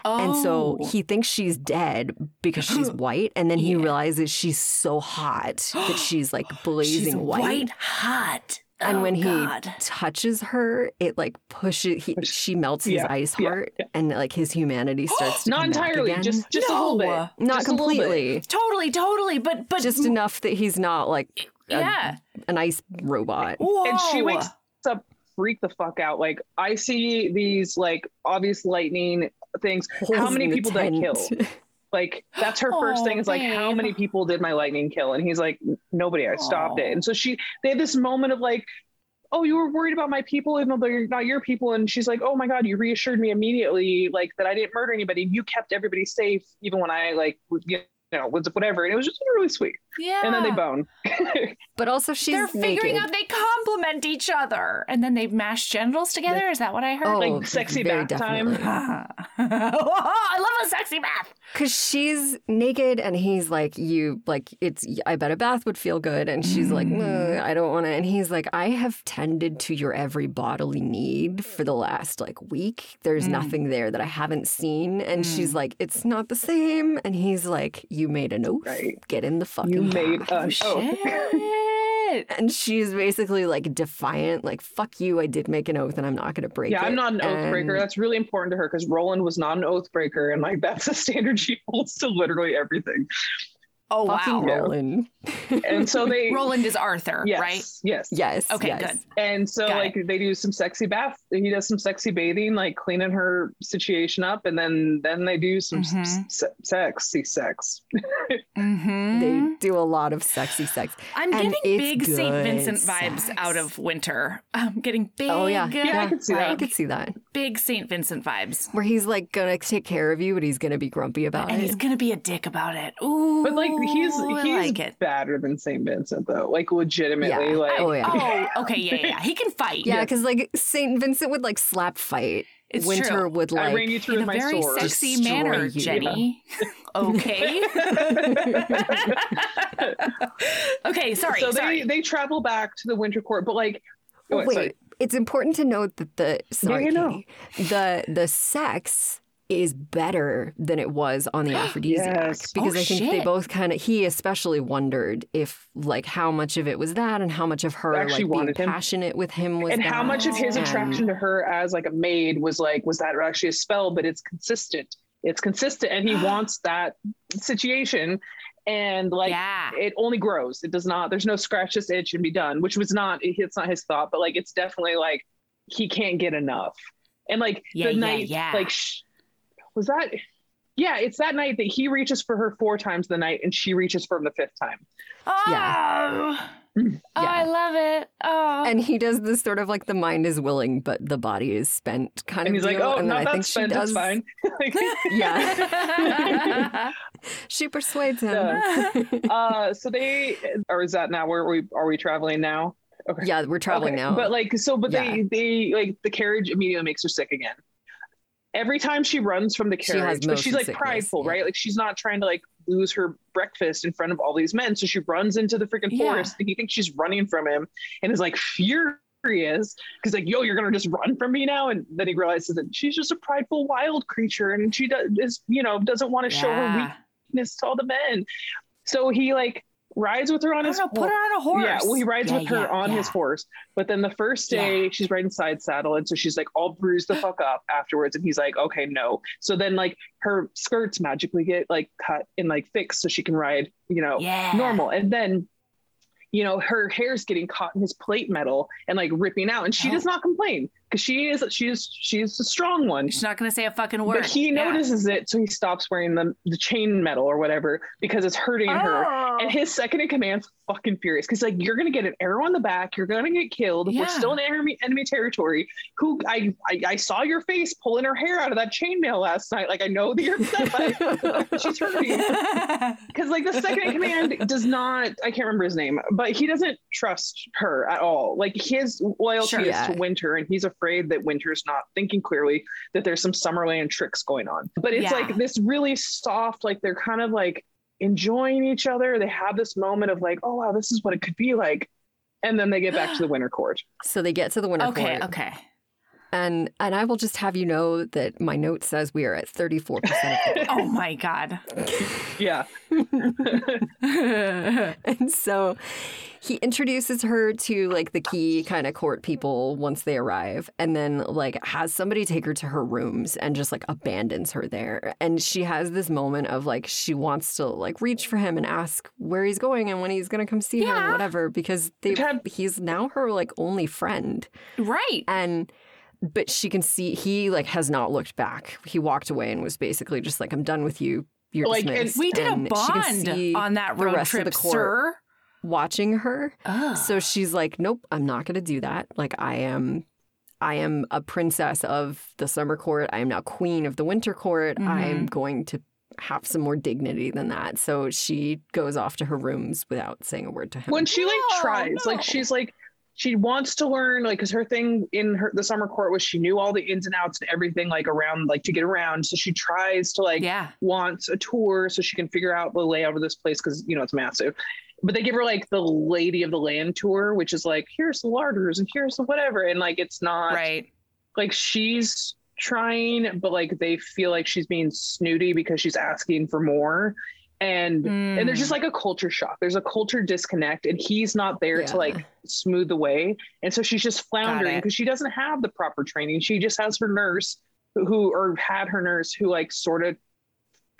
And so Oh. he thinks she's dead because she's [gasps] white, and then he Yeah. realizes she's so hot that she's like [gasps] blazing She's white. white hot. And Oh, when he God. touches her, it like pushes. He, she melts his Yeah, ice heart, yeah. and like his humanity [gasps] starts to not come back entirely, again. just just a little bit. not Just a little bit. completely, totally, totally, but but just enough that he's not like a- yeah. an ice robot. Whoa. And she wakes up, freak the fuck out. Like I see these like obvious lightning things. How many people did I kill? [laughs] Like that's her first Oh, thing is like, how many people did my lightning kill? And he's like, nobody. I stopped Aw. it. And so she, they had this moment of like, oh, you were worried about my people, even though they're not your people. And she's like, oh my god, you reassured me immediately, like that I didn't murder anybody. You kept everybody safe, even when I like, you know, was whatever. And it was just really sweet. Yeah. And then they bone. [laughs] But also, she's They're figuring naked. out they complement each other, and then they mash genitals together. Is that what I heard? Oh, Like sexy very bath time. definitely. [laughs] I love a sexy bath. Cause she's naked and he's like, you like it's. I bet a bath would feel good, and she's like, Mm. I don't want to. And he's like, I have tended to your every bodily need for the last like week. There's Mm. nothing there that I haven't seen. And she's like, it's not the same. And he's like, you made an oath. Right. Get in the fucking. Made oh, bath." an oath. Shit. [laughs] And she's basically like defiant, like "fuck you, I did make an oath, and I'm not gonna break Yeah, it." I'm not an oath breaker. That's really important to her because Roland was not an oath breaker, and like that's a [laughs] standard she holds to literally everything. Oh Fucking wow. Roland. And so [laughs] they, Roland is Arthur, yes, right? yes, Yes. Okay, yes. good. And so Got like they do some sexy bath. He does some sexy bathing, like cleaning her situation up, and then then they do some s- Mhm. s- sexy sex. [laughs] Mm-hmm. They do a lot of sexy sex. I'm and getting big St. Vincent vibes sex. out of Wynter. I'm getting big. Oh yeah, Yeah, I could see that. I could see that. big St. Vincent vibes. Where he's like gonna take care of you, but he's gonna be grumpy about and it. And he's gonna be a dick about it. Ooh, But like he's oh, I he's like better than Saint Vincent though. Like legitimately, Yeah. like Oh, yeah. [laughs] Oh, okay, yeah, yeah, yeah. He can fight. yeah, because like Saint Vincent would like slap fight. It's Wynter true. would I like ran you through in a my very sword. sexy Destroy manner, you. Jenny. [laughs] okay. [laughs] okay, sorry. so sorry. they they travel back to the Winter Court, but like Oh, oh, wait, sorry. it's important to note that the sorry, you know. Katie, the the sex is better than it was on the [gasps] aphrodisiac Yes. because Oh, I think they both kind of he especially wondered if like how much of it was that and how much of her Actually like being him. passionate with him was and how much of his that. attraction to her as like a maid was like was that actually a spell but it's consistent it's consistent and he [gasps] wants that situation and like yeah. it only grows it does not there's no scratch this itch and be done which was not it's not his thought but like it's definitely like he can't get enough and like Yeah, the yeah, night like sh- was that yeah it's that night that he reaches for her four times the night and she reaches for him the fifth time Oh, Yeah. oh I love it. Oh. and he does this sort of like the mind is willing but the body is spent kind and of he's like deal. oh and then not I that think she spent does it's fine [laughs] yeah [laughs] she persuades him Yeah. [laughs] uh so they or is that now where we are we traveling now okay yeah we're traveling Okay, now But like, so, but Yeah. they, they like the carriage immediately makes her sick again. Every time she runs from the She carriage, but she's like sickness, prideful, yeah. right? Like she's not trying to like lose her breakfast in front of all these men. So she runs into the freaking Yeah. forest and he thinks she's running from him and is like furious because like, yo, you're gonna just run from me now. And then he realizes that she's just a prideful wild creature and she does is, you know, doesn't want to show her weakness to all the men. So he like rides with her on his know, put her on a horse. yeah, well, he rides Yeah, with her yeah, on his horse. But then the first day, Yeah. she's riding side saddle, and so she's like all bruised the [gasps] fuck up afterwards. And he's like, "Okay, no." So then, like, her skirts magically get like cut and like fixed, so she can ride, you know, Yeah. normal. And then, you know, her hair's getting caught in his plate metal and like ripping out, and she Oh. does not complain because she is she's she's a strong one. She's not going to say a fucking word. But he Yeah. notices it, so he stops wearing the the chain metal or whatever because it's hurting her. Oh. And his second in command's fucking furious because like you're gonna get an arrow on the back, you're gonna get killed. Yeah. We're still in enemy enemy territory. Who I, I I saw your face pulling her hair out of that chainmail last night. Like I know that you're upset, but [laughs] she's hurting. [laughs] Because like the second in command does not I can't remember his name, but he doesn't trust her at all. Like his loyalty Sure. is Yeah. to Wynter, and he's afraid that Wynter's not thinking clearly, that there's some Summerland tricks going on. But it's Yeah. like this really soft, like they're kind of like enjoying each other. They have this moment of like, oh wow, this is what it could be like. And then they get back to the winter court. so they get to the winter okay, court okay. And and I will just have you know that my note says we are at 34% [laughs] Oh my god. Yeah. [laughs] [laughs] and so he introduces her to like the key kind of court people once they arrive and then like has somebody take her to her rooms and just like abandons her there and she has this moment of like she wants to like reach for him and ask where he's going and when he's going to come see her and whatever because they he's now her like only friend right. and but she can see he like has not looked back he walked away and was basically just like i'm done with you you're Like, and- dismissed. We did a And she can bond on that the road rest of trip, the court sir. watching her Ugh. so she's like nope i'm not going to do that like i am i am a princess of the summer court i am now queen of the winter court i am Mhm. going to have some more dignity than that so she goes off to her rooms without saying a word to him When she like No, tries, no. like she's like she wants to learn, like, because her thing in her the summer court was she knew all the ins and outs and everything, like around, like to get around. So she tries to like yeah. wants a tour so she can figure out the layout of this place because you know it's massive. But they give her like the lady of the land tour, which is like here's the larders and here's the whatever, and like it's not Right. like she's trying, but like they feel like she's being snooty because she's asking for more. And and there's Mm. just like a culture shock. There's a culture disconnect, and he's not there Yeah. to like smooth the way. And so she's just floundering because she doesn't have the proper training. She just has her nurse who, who or had her nurse who like sort of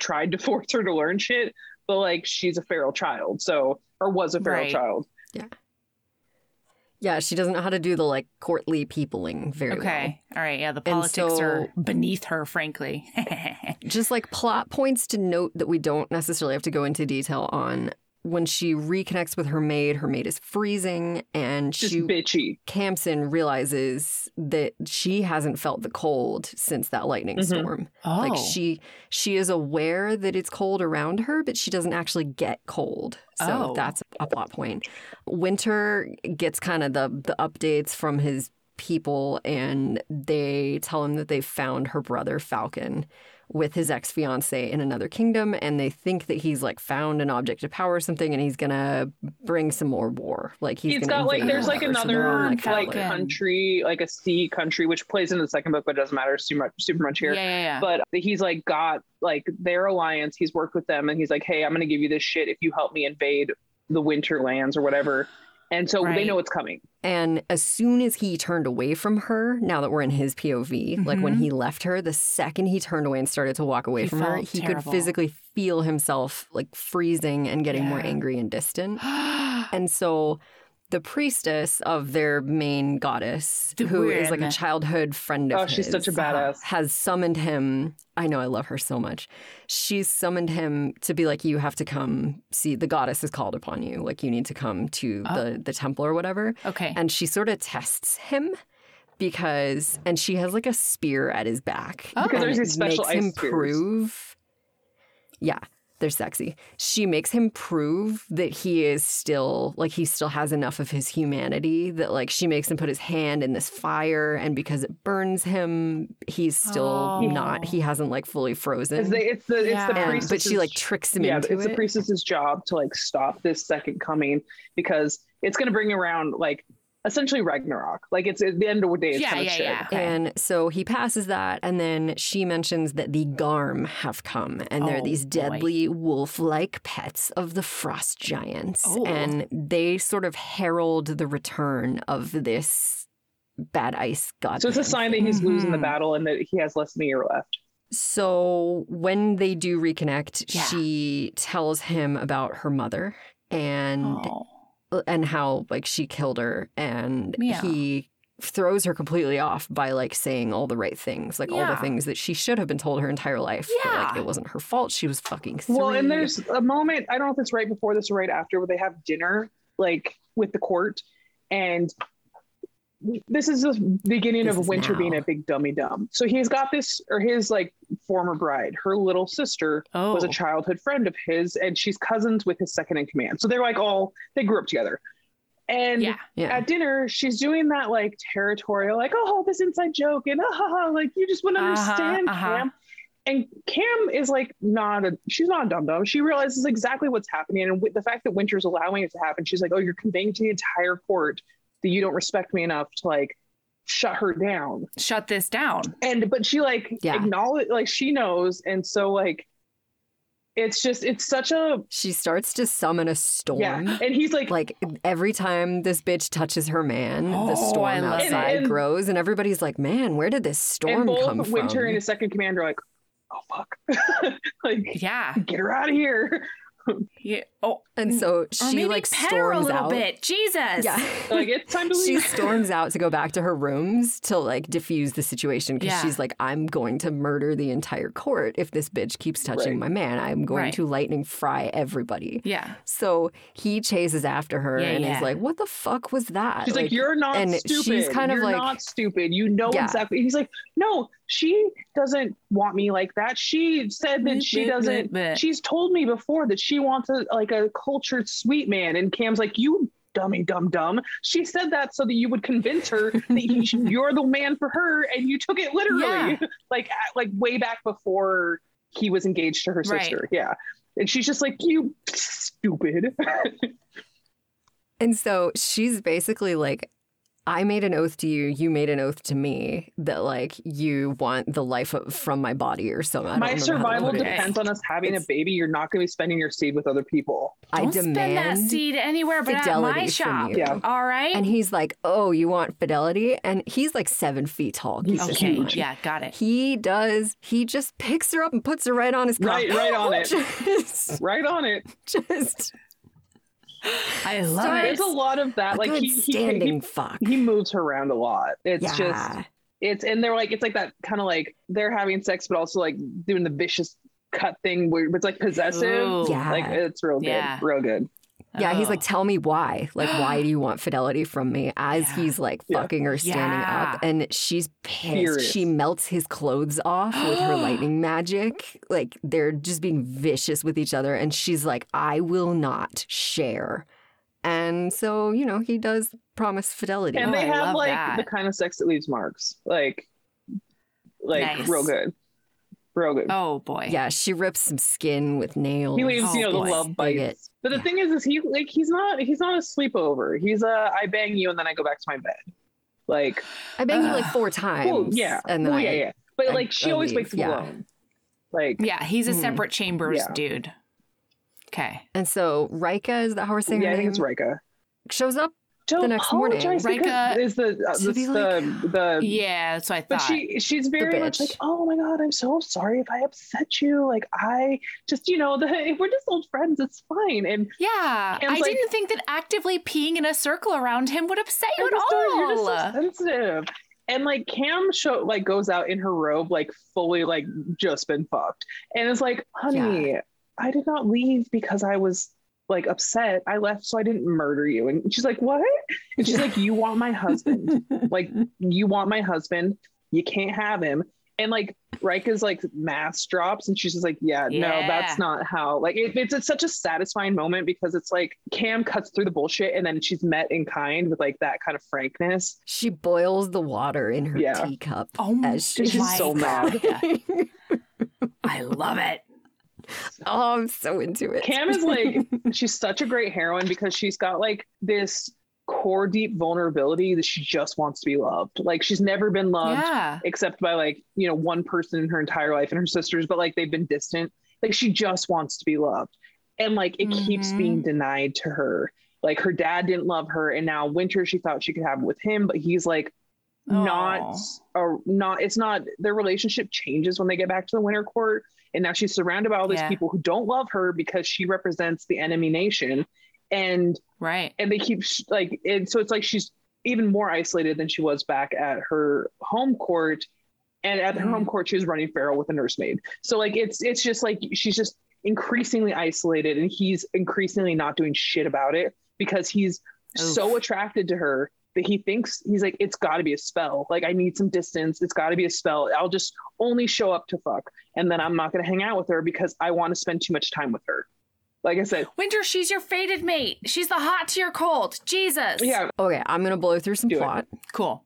tried to [laughs] force her to learn shit, but like she's a feral child, so or was a feral Right. child. yeah she doesn't know how to do the like courtly peopling very well Okay. All right. Yeah. The politics so- are beneath her, frankly. [laughs] just like plot points to note that we don't necessarily have to go into detail on. When she reconnects with her maid, her maid is freezing and Just she bitchy. Khamsin realizes that she hasn't felt the cold since that lightning Mhm. storm. Oh. Like she she is aware that it's cold around her, but she doesn't actually get cold. So Oh. that's a plot point. Winter gets kind of the the updates from his people and they tell him that they found her brother Falken with his ex-fiance in another kingdom and they think that he's like found an object of power or something and he's gonna bring some more war. Like he's, he's gonna got like there's like whatever, so they're another on, like, country like a sea country which plays in the second book but it doesn't matter super much super much here. Yeah, yeah, yeah. but he's like got like their alliance he's worked with them and he's like hey i'm gonna give you this shit if you help me invade the winterlands or whatever and so they know it's coming And as soon as he turned away from her, now that we're in his POV, like when Mhm. he left her, the second he turned away and started to walk away He from her, he terrible. could physically feel himself like freezing and getting more angry and distant. [gasps] And so the priestess of their main goddess, The who is like a childhood friend of oh she's such a badass has summoned him. I know I love her so much. She's summoned him to be like, you have to come see the goddess has called upon you. Like you need to come to Oh. the the temple or whatever. okay. And she sort of tests him because, and she has like a spear at his back. Oh. Because there's these special makes him ice spears. prove. Yeah, they're sexy. She makes him prove that he is still like he still has enough of his humanity that like she makes him put his hand in this fire and because it burns him, he's still Oh. not he hasn't like fully it's frozen. the it's the it's the And- priestess but she like tricks him yeah into it's it. the priestess's job to like stop this second coming because it's going to bring around like essentially ragnarok like it's at the end of the day it's Yeah, kind of yeah, shit yeah. Okay. And so he passes that, and then she mentions that the Garm have come, and they're Oh, these boy. deadly wolf like pets of the frost giants. Oh. And they sort of herald the return of this bad ice god. so it's a sign that he's losing the Mhm. battle and that he has less than a year left So when they do reconnect, Yeah. she tells him about her mother and Oh. Uh, and how like she killed her and Yeah. he throws her completely off by like saying all the right things like all the things that she should have been told her entire life that, like Yeah. it wasn't her fault she was fucking three. Well, and there's a moment, I don't know if it's right before this or right after, where they have dinner, like with the court. And this is the beginning This of is Wynter being a big dummy dumb. So he's got this, or his like former bride, her little sister Oh. was a childhood friend of his, and she's cousins with his second in command. So they're like all, they grew up together. And Yeah. yeah at dinner, she's doing that like territorial, like, oh, this inside joke, and ah, like you just wouldn't Uh-huh, understand, uh-huh. Cam. And Cam is like not a, she's not a dum dum. She realizes exactly what's happening, and with the fact that Wynter's allowing it to happen, she's like, oh, you're conveying to the entire court that you don't respect me enough to like shut her down. Shut this down. And but she like Yeah. acknowledge, like she knows, and so like. It's just, it's such a, she starts to summon a storm yeah. And he's like, like every time this bitch touches her man Oh, the storm I love it. outside And- grows and everybody's like man where did this storm and both come Wynter from and his second commander are like, oh fuck, [laughs] like Yeah. get her out of here. [laughs] yeah. Oh. and so Or she maybe like pet her a storms little out bit. Jesus. yeah [laughs] Like it's time to leave. she storms out to go back to her rooms to like diffuse the situation because Yeah. she's like, I'm going to murder the entire court if this bitch keeps touching Right. my man. I'm going Right. to lightning fry everybody. Yeah. So he chases after her Yeah, and yeah. is like, What the fuck was that? She's like, "You're not and stupid. she's kind of You're like- not stupid. You know Yeah. exactly." He's like, "No, she doesn't want me like that. She said that she Bleh, bleh, doesn't. She's told me before that she wants a like a cultured sweet man." And Cam's like, "You dummy, dumb, dumb. She said that so that you would convince her [laughs] that you, you're the man for her, and you took it literally, Yeah. [laughs] like like way back before he was engaged to her Right. sister. Yeah." And she's just like, "You stupid." [laughs] And so she's basically like, I made an oath to you, you made an oath to me that like you want the life of, from my body or something. My remember how to survival depends on us having It's- a baby. You're not going to be spending your seed with other people. I Don't spend that demand seed anywhere but at fidelity my shop. Yeah. All right. And he's like, "Oh, you want fidelity?" And he's like seven feet tall. He's Keep okay. mind. Yeah. Got it. He does. He just picks her up and puts her right on his cock. Right- right on it. [laughs] Just, Right on it. [laughs] just I love Sorry, it. There's a lot of that. a Like good he, he, standing he fuck. he moves her around a lot. It's yeah. just it's and they're like it's like that kind of like they're having sex but also like doing the vicious cut thing where it's like possessive. Ooh. Yeah. Like it's real good. Yeah. Real good. Yeah, he's like, Oh. tell me why. Like, why do you want fidelity from me? [gasps] As Yeah. he's like Yeah. fucking her standing Yeah. up, and she's pissed. Furious. She melts his clothes off with her [gasps] lightning magic. Like, they're just being vicious with each other. And she's like, I will not share. And so, you know, he does promise fidelity. And Oh, they I have like that. the kind of sex that leaves marks. Like like Nice. real good. Real good. Oh boy. yeah, she rips some skin with nails. He leaves, you Oh, know, boy. the love bites. Bigot. But the Yeah. thing is, is he like he's not he's not a sleepover. He's a I bang you and then I go back to my bed. Like, I banged you like four times. well, yeah, And then well, I, yeah, yeah. But I- like, she I always leave, wakes him yeah. alone. Like, Yeah, he's a Mhm. separate chambers Yeah. dude. Okay. And so Rika, is that how we're saying yeah, her I think name? it's Rika. Shows up. Don't next morning. apologize because Rika- is the uh, the, the, like- the Yeah, that's what I But she she's very much like, oh my god, I'm so sorry if I upset you. Like I just, you know, [laughs] the, we're just old friends, it's fine. And yeah, And I like- didn't think that actively peeing in a circle around him would upset you at all. you're just so sensitive. And like Cam show like goes out in her robe, like fully like just been fucked. And it's like, honey, I did not leave because I was like upset. I left so I didn't murder you. And she's like, What? And she's like, You want my husband. [laughs] like you want my husband you can't have him and like Rika's like mask drops and she's just like yeah, no that's not how like it, it's, it's such a satisfying moment because it's like Cam cuts through the bullshit and then she's met in kind with like that kind of frankness She boils the water in her Yeah. teacup. Oh my As she's She's so mad. [laughs] I love it. [laughs] oh, I'm so into it. Cam is like [laughs] she's such a great heroine because she's got like this core deep vulnerability that she just wants to be loved like she's never been loved Yeah. except by like you know one person in her entire life and her sisters but like they've been distant like she just wants to be loved and like it keeps Mhm. being denied to her like her dad didn't love her and now Wynter she thought she could have it with him but he's like not or not it's not their relationship changes when they get back to the winter court and now she's surrounded by all these Yeah. people who don't love her because she represents the enemy nation and Right. and they keep sh- like and so it's like she's even more isolated than she was back at her home court and at her Mhm. home court she was running feral with a nursemaid so like it's it's just like she's just increasingly isolated and he's increasingly not doing shit about it because he's so attracted to her that he thinks he's like it's got to be a spell like i need some distance it's got to be a spell i'll just only show up to fuck and then i'm not going to hang out with her because i want to spend too much time with her like i said Wynter, she's your fated mate. She's the hot to your cold. Jesus. yeah Okay, I'm gonna blow through some Do it. plot. Cool.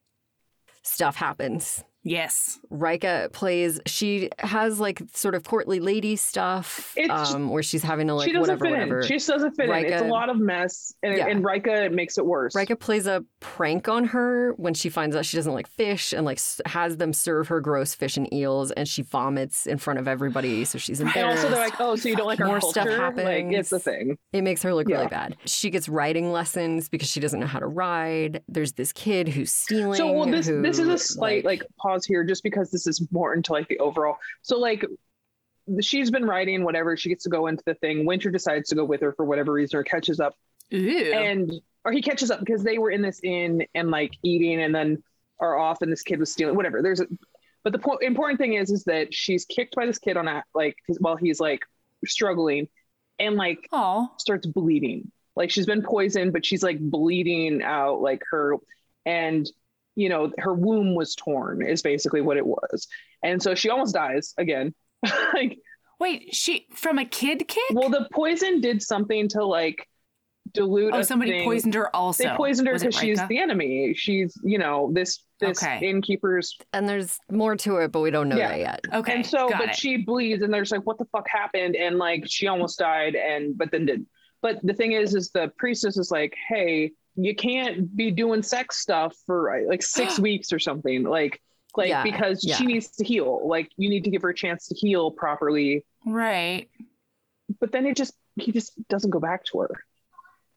Stuff happens. Yes. Rika plays. She has like sort of courtly lady stuff, It's- um, where she's having to like she doesn't whatever, fit whatever. in. She just doesn't fit in. It's a lot of mess, and, Yeah. and Rika makes it worse. Rika plays a prank on her when she finds out she doesn't like fish and like has them serve her gross fish and eels and she vomits in front of everybody so she's and embarrassed. also, they're like, "Oh, so you don't like our More culture? stuff Like it's a thing." It makes her look really bad. She gets riding lessons because she doesn't know how to ride. There's this kid who's stealing. So well, this this is a slight like, pause here, just because this is important to like the overall. So like, she's been writing whatever. She gets to go into the thing. Wynter decides to go with her for whatever reason, or catches up, Ooh. and or he catches up because they were in this inn and like eating, and then are off, and this kid was stealing. Whatever. There's a, but the po- important thing is is that she's kicked by this kid on a like while he's like struggling, and like oh. starts bleeding. Like she's been poisoned, but she's like bleeding out like her and you know, her womb was torn is basically what it was. And so she almost dies again. [laughs] like Wait, she from a kid kick? well the poison did something to like dilute oh, somebody thing. poisoned her also. They poisoned her because she's the enemy. She's, you know, this this Okay. innkeeper's and there's more to it, but we don't know Yeah. that yet. Okay. and so got but it. she bleeds and there's like what the fuck happened and like she almost died and but then didn't but the thing is is the priestess is like hey you can't be doing sex stuff for like six [gasps] weeks or something like like Yeah, because yeah. she needs to heal like you need to give her a chance to heal properly right. but then it just he just doesn't go back to her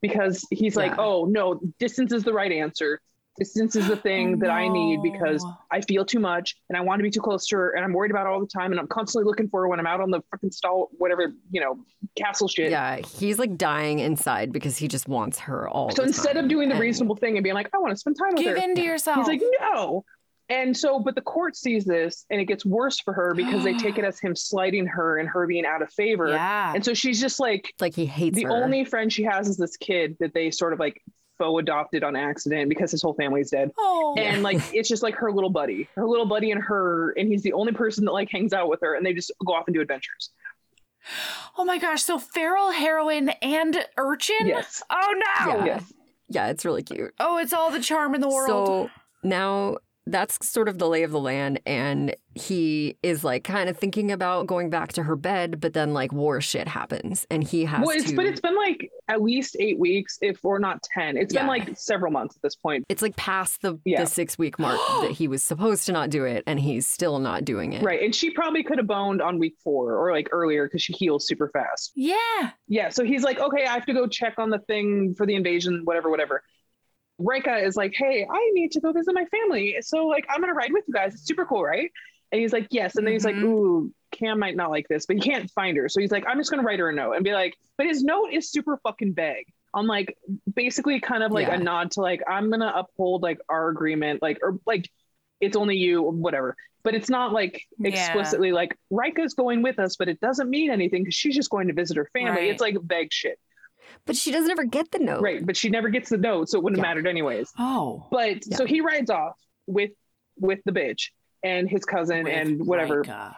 because he's like oh no distance is the right answer distance is the thing Oh, that i need because. I feel too much and I want to be too close to her and I'm worried about her all the time and I'm constantly looking for her when I'm out on the freaking stall, whatever, you know, castle shit. Yeah, he's like dying inside because he just wants her all. So the instead time. of doing the And- reasonable thing and being like, I want to spend time with her, Give her, in to yourself. he's like, no. And so, but the court sees this and it gets worse for her because they take [gasps] it as him slighting her and her being out of favor. Yeah. And so she's just like, like he hates the her. only friend she has is this kid that they sort of like faux adopted on accident because his whole family's dead. Oh. And like, it's just like her little buddy, her little buddy and her, and he's the only person that like hangs out with her and they just go off and do adventures. Oh my gosh. So feral heroine and urchin? Yes. Oh no. Yeah. Yes. yeah, it's really cute. Oh, it's all the charm in the world. So now that's sort of the lay of the land, and he is like kind of thinking about going back to her bed, but then like war shit happens, and he has Well, it's, to. but it's been like at least eight weeks, if or not 10. It's Yeah. been like several months at this point. it's like past the, Yeah. the six week mark [gasps] that he was supposed to not do it, and he's still not doing it. Right. And she probably could have boned on week four or like earlier because she heals super fast. yeah. Yeah. So he's like, okay, I have to go check on the thing for the invasion, whatever, whatever. Rika is like, hey, I need to go visit my family. So like, I'm going to ride with you guys. It's super cool, right? And he's like, yes. And then he's like, Mhm. ooh, Cam might not like this, but he can't find her. So he's like, I'm just going to write her a note and be like, but his note is super fucking vague. On like basically kind of like Yeah. a nod to like, I'm going to uphold like our agreement, like, or like, it's only you, whatever. But it's not like Yeah. explicitly like Rika's going with us, but it doesn't mean anything because she's just going to visit her family. Right. It's like vague shit. But she doesn't ever get the note. Right, but she never gets the note, so it wouldn't Yeah. have mattered anyways. Oh. But Yeah. so he rides off with with the bitch and his cousin With and whatever, Rika.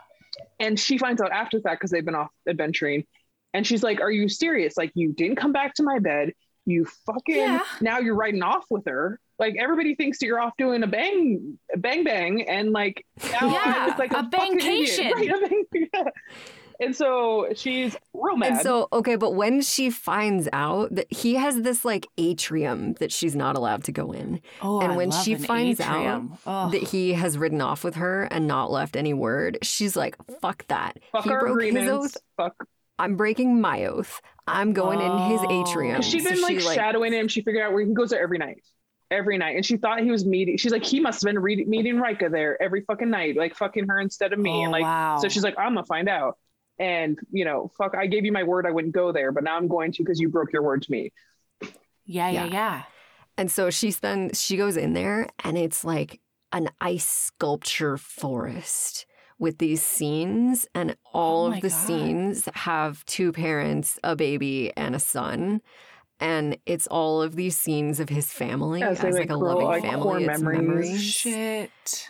and she finds out after that because they've been off adventuring, and she's like, "Are you serious? Like you didn't come back to my bed? You fucking Yeah. now you're riding off with her." Like everybody thinks that you're off doing a bang, a bang bang, and like now Yeah, I look like a, a fucking idiot. [laughs] bangcation. right? A bang, [laughs] yeah. And so she's real mad. And so, okay, but when she finds out that he has this like atrium that she's not allowed to go in, Oh, and I when love she an finds atrium. out Oh. that he has ridden off with her and not left any word, she's like, fuck that. fuck he our broke his oath. Fuck I'm breaking my oath. I'm going in his Oh. atrium. Because she'd So been like she, shadowing him. She figured out where he goes there every night. Every night. And she thought he was meeting. She's like, he must have been re- meeting Rika there every fucking night, like fucking her instead of me. Oh, and like, wow. so she's like, I'm going to find out. And, you know, fuck, I gave you my word I wouldn't go there, but now I'm going to because you broke your word to me. yeah, yeah, Yeah. yeah. And so she spends she goes in there and it's like an ice sculpture forest with these scenes and all Oh of the God. scenes have two parents, a baby and a son. And it's all of these scenes of his family As as, like, like, a loving like, family. core It's memories. Oh, memories. Shit.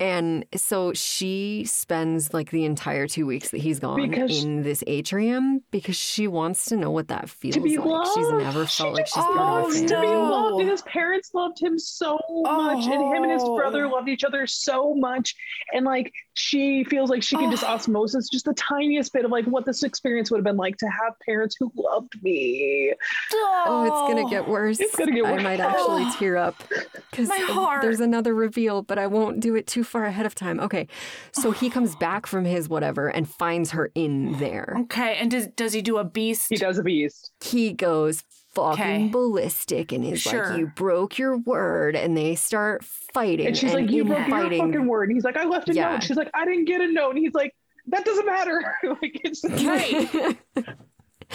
And so she spends like the entire two weeks that he's gone Because- in this atrium because she wants to know what that feels To be like. loved. She's never She felt like just she's part of wants a to family. be no. loved. And his parents loved him so much. And him and his Oh. brother loved each other so much. And like, she feels like she can just Oh. osmosis just the tiniest bit of like what this experience would have been like to have parents who loved me. Oh, it's gonna get worse. It's gonna get worse. I might actually tear up because there's another reveal, but I won't do it too far ahead of time. Okay, so he comes back from his whatever and finds her in there. Okay, and does does he do a beast? He does a beast. He goes fucking Okay. ballistic and he's Sure. like, "You broke your word," and they start fighting. And she's like, You broke fighting, your fucking word. And he's like, I left a Yeah. note. She's like, I didn't get a note. And he's like, That doesn't matter. [laughs] like it's [laughs] Right.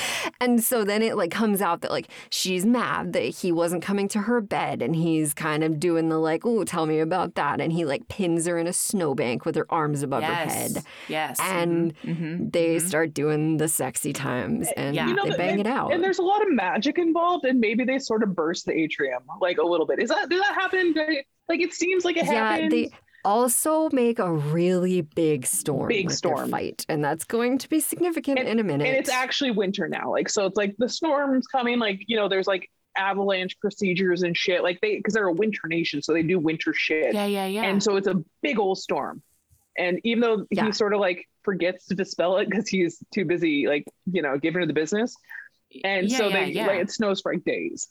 [laughs] and so then it like comes out that like she's mad that he wasn't coming to her bed and he's kind of doing the like, oh, tell me about that. And he like pins her in a snowbank with her arms above her head. Yes. And Mhm. they Mhm. start doing the sexy times and Yeah. you know, they bang and, it out. And there's a lot of magic involved, and maybe they sort of burst the atrium like a little bit. Is that did that happen? Like it seems like it yeah, happened. they also make a really big storm. Big storm. fight, and that's going to be significant in a minute. and it's actually winter now. Like so, it's like the storm's coming. Like you know, there's like avalanche procedures and shit. Like they because they're a winter nation, so they do winter shit. Yeah, yeah, yeah. And so it's a big old storm. And even though Yeah. he sort of like forgets to dispel it because he's too busy, like, you know, giving her the business. And Yeah, so yeah, they yeah. like it snows for like days.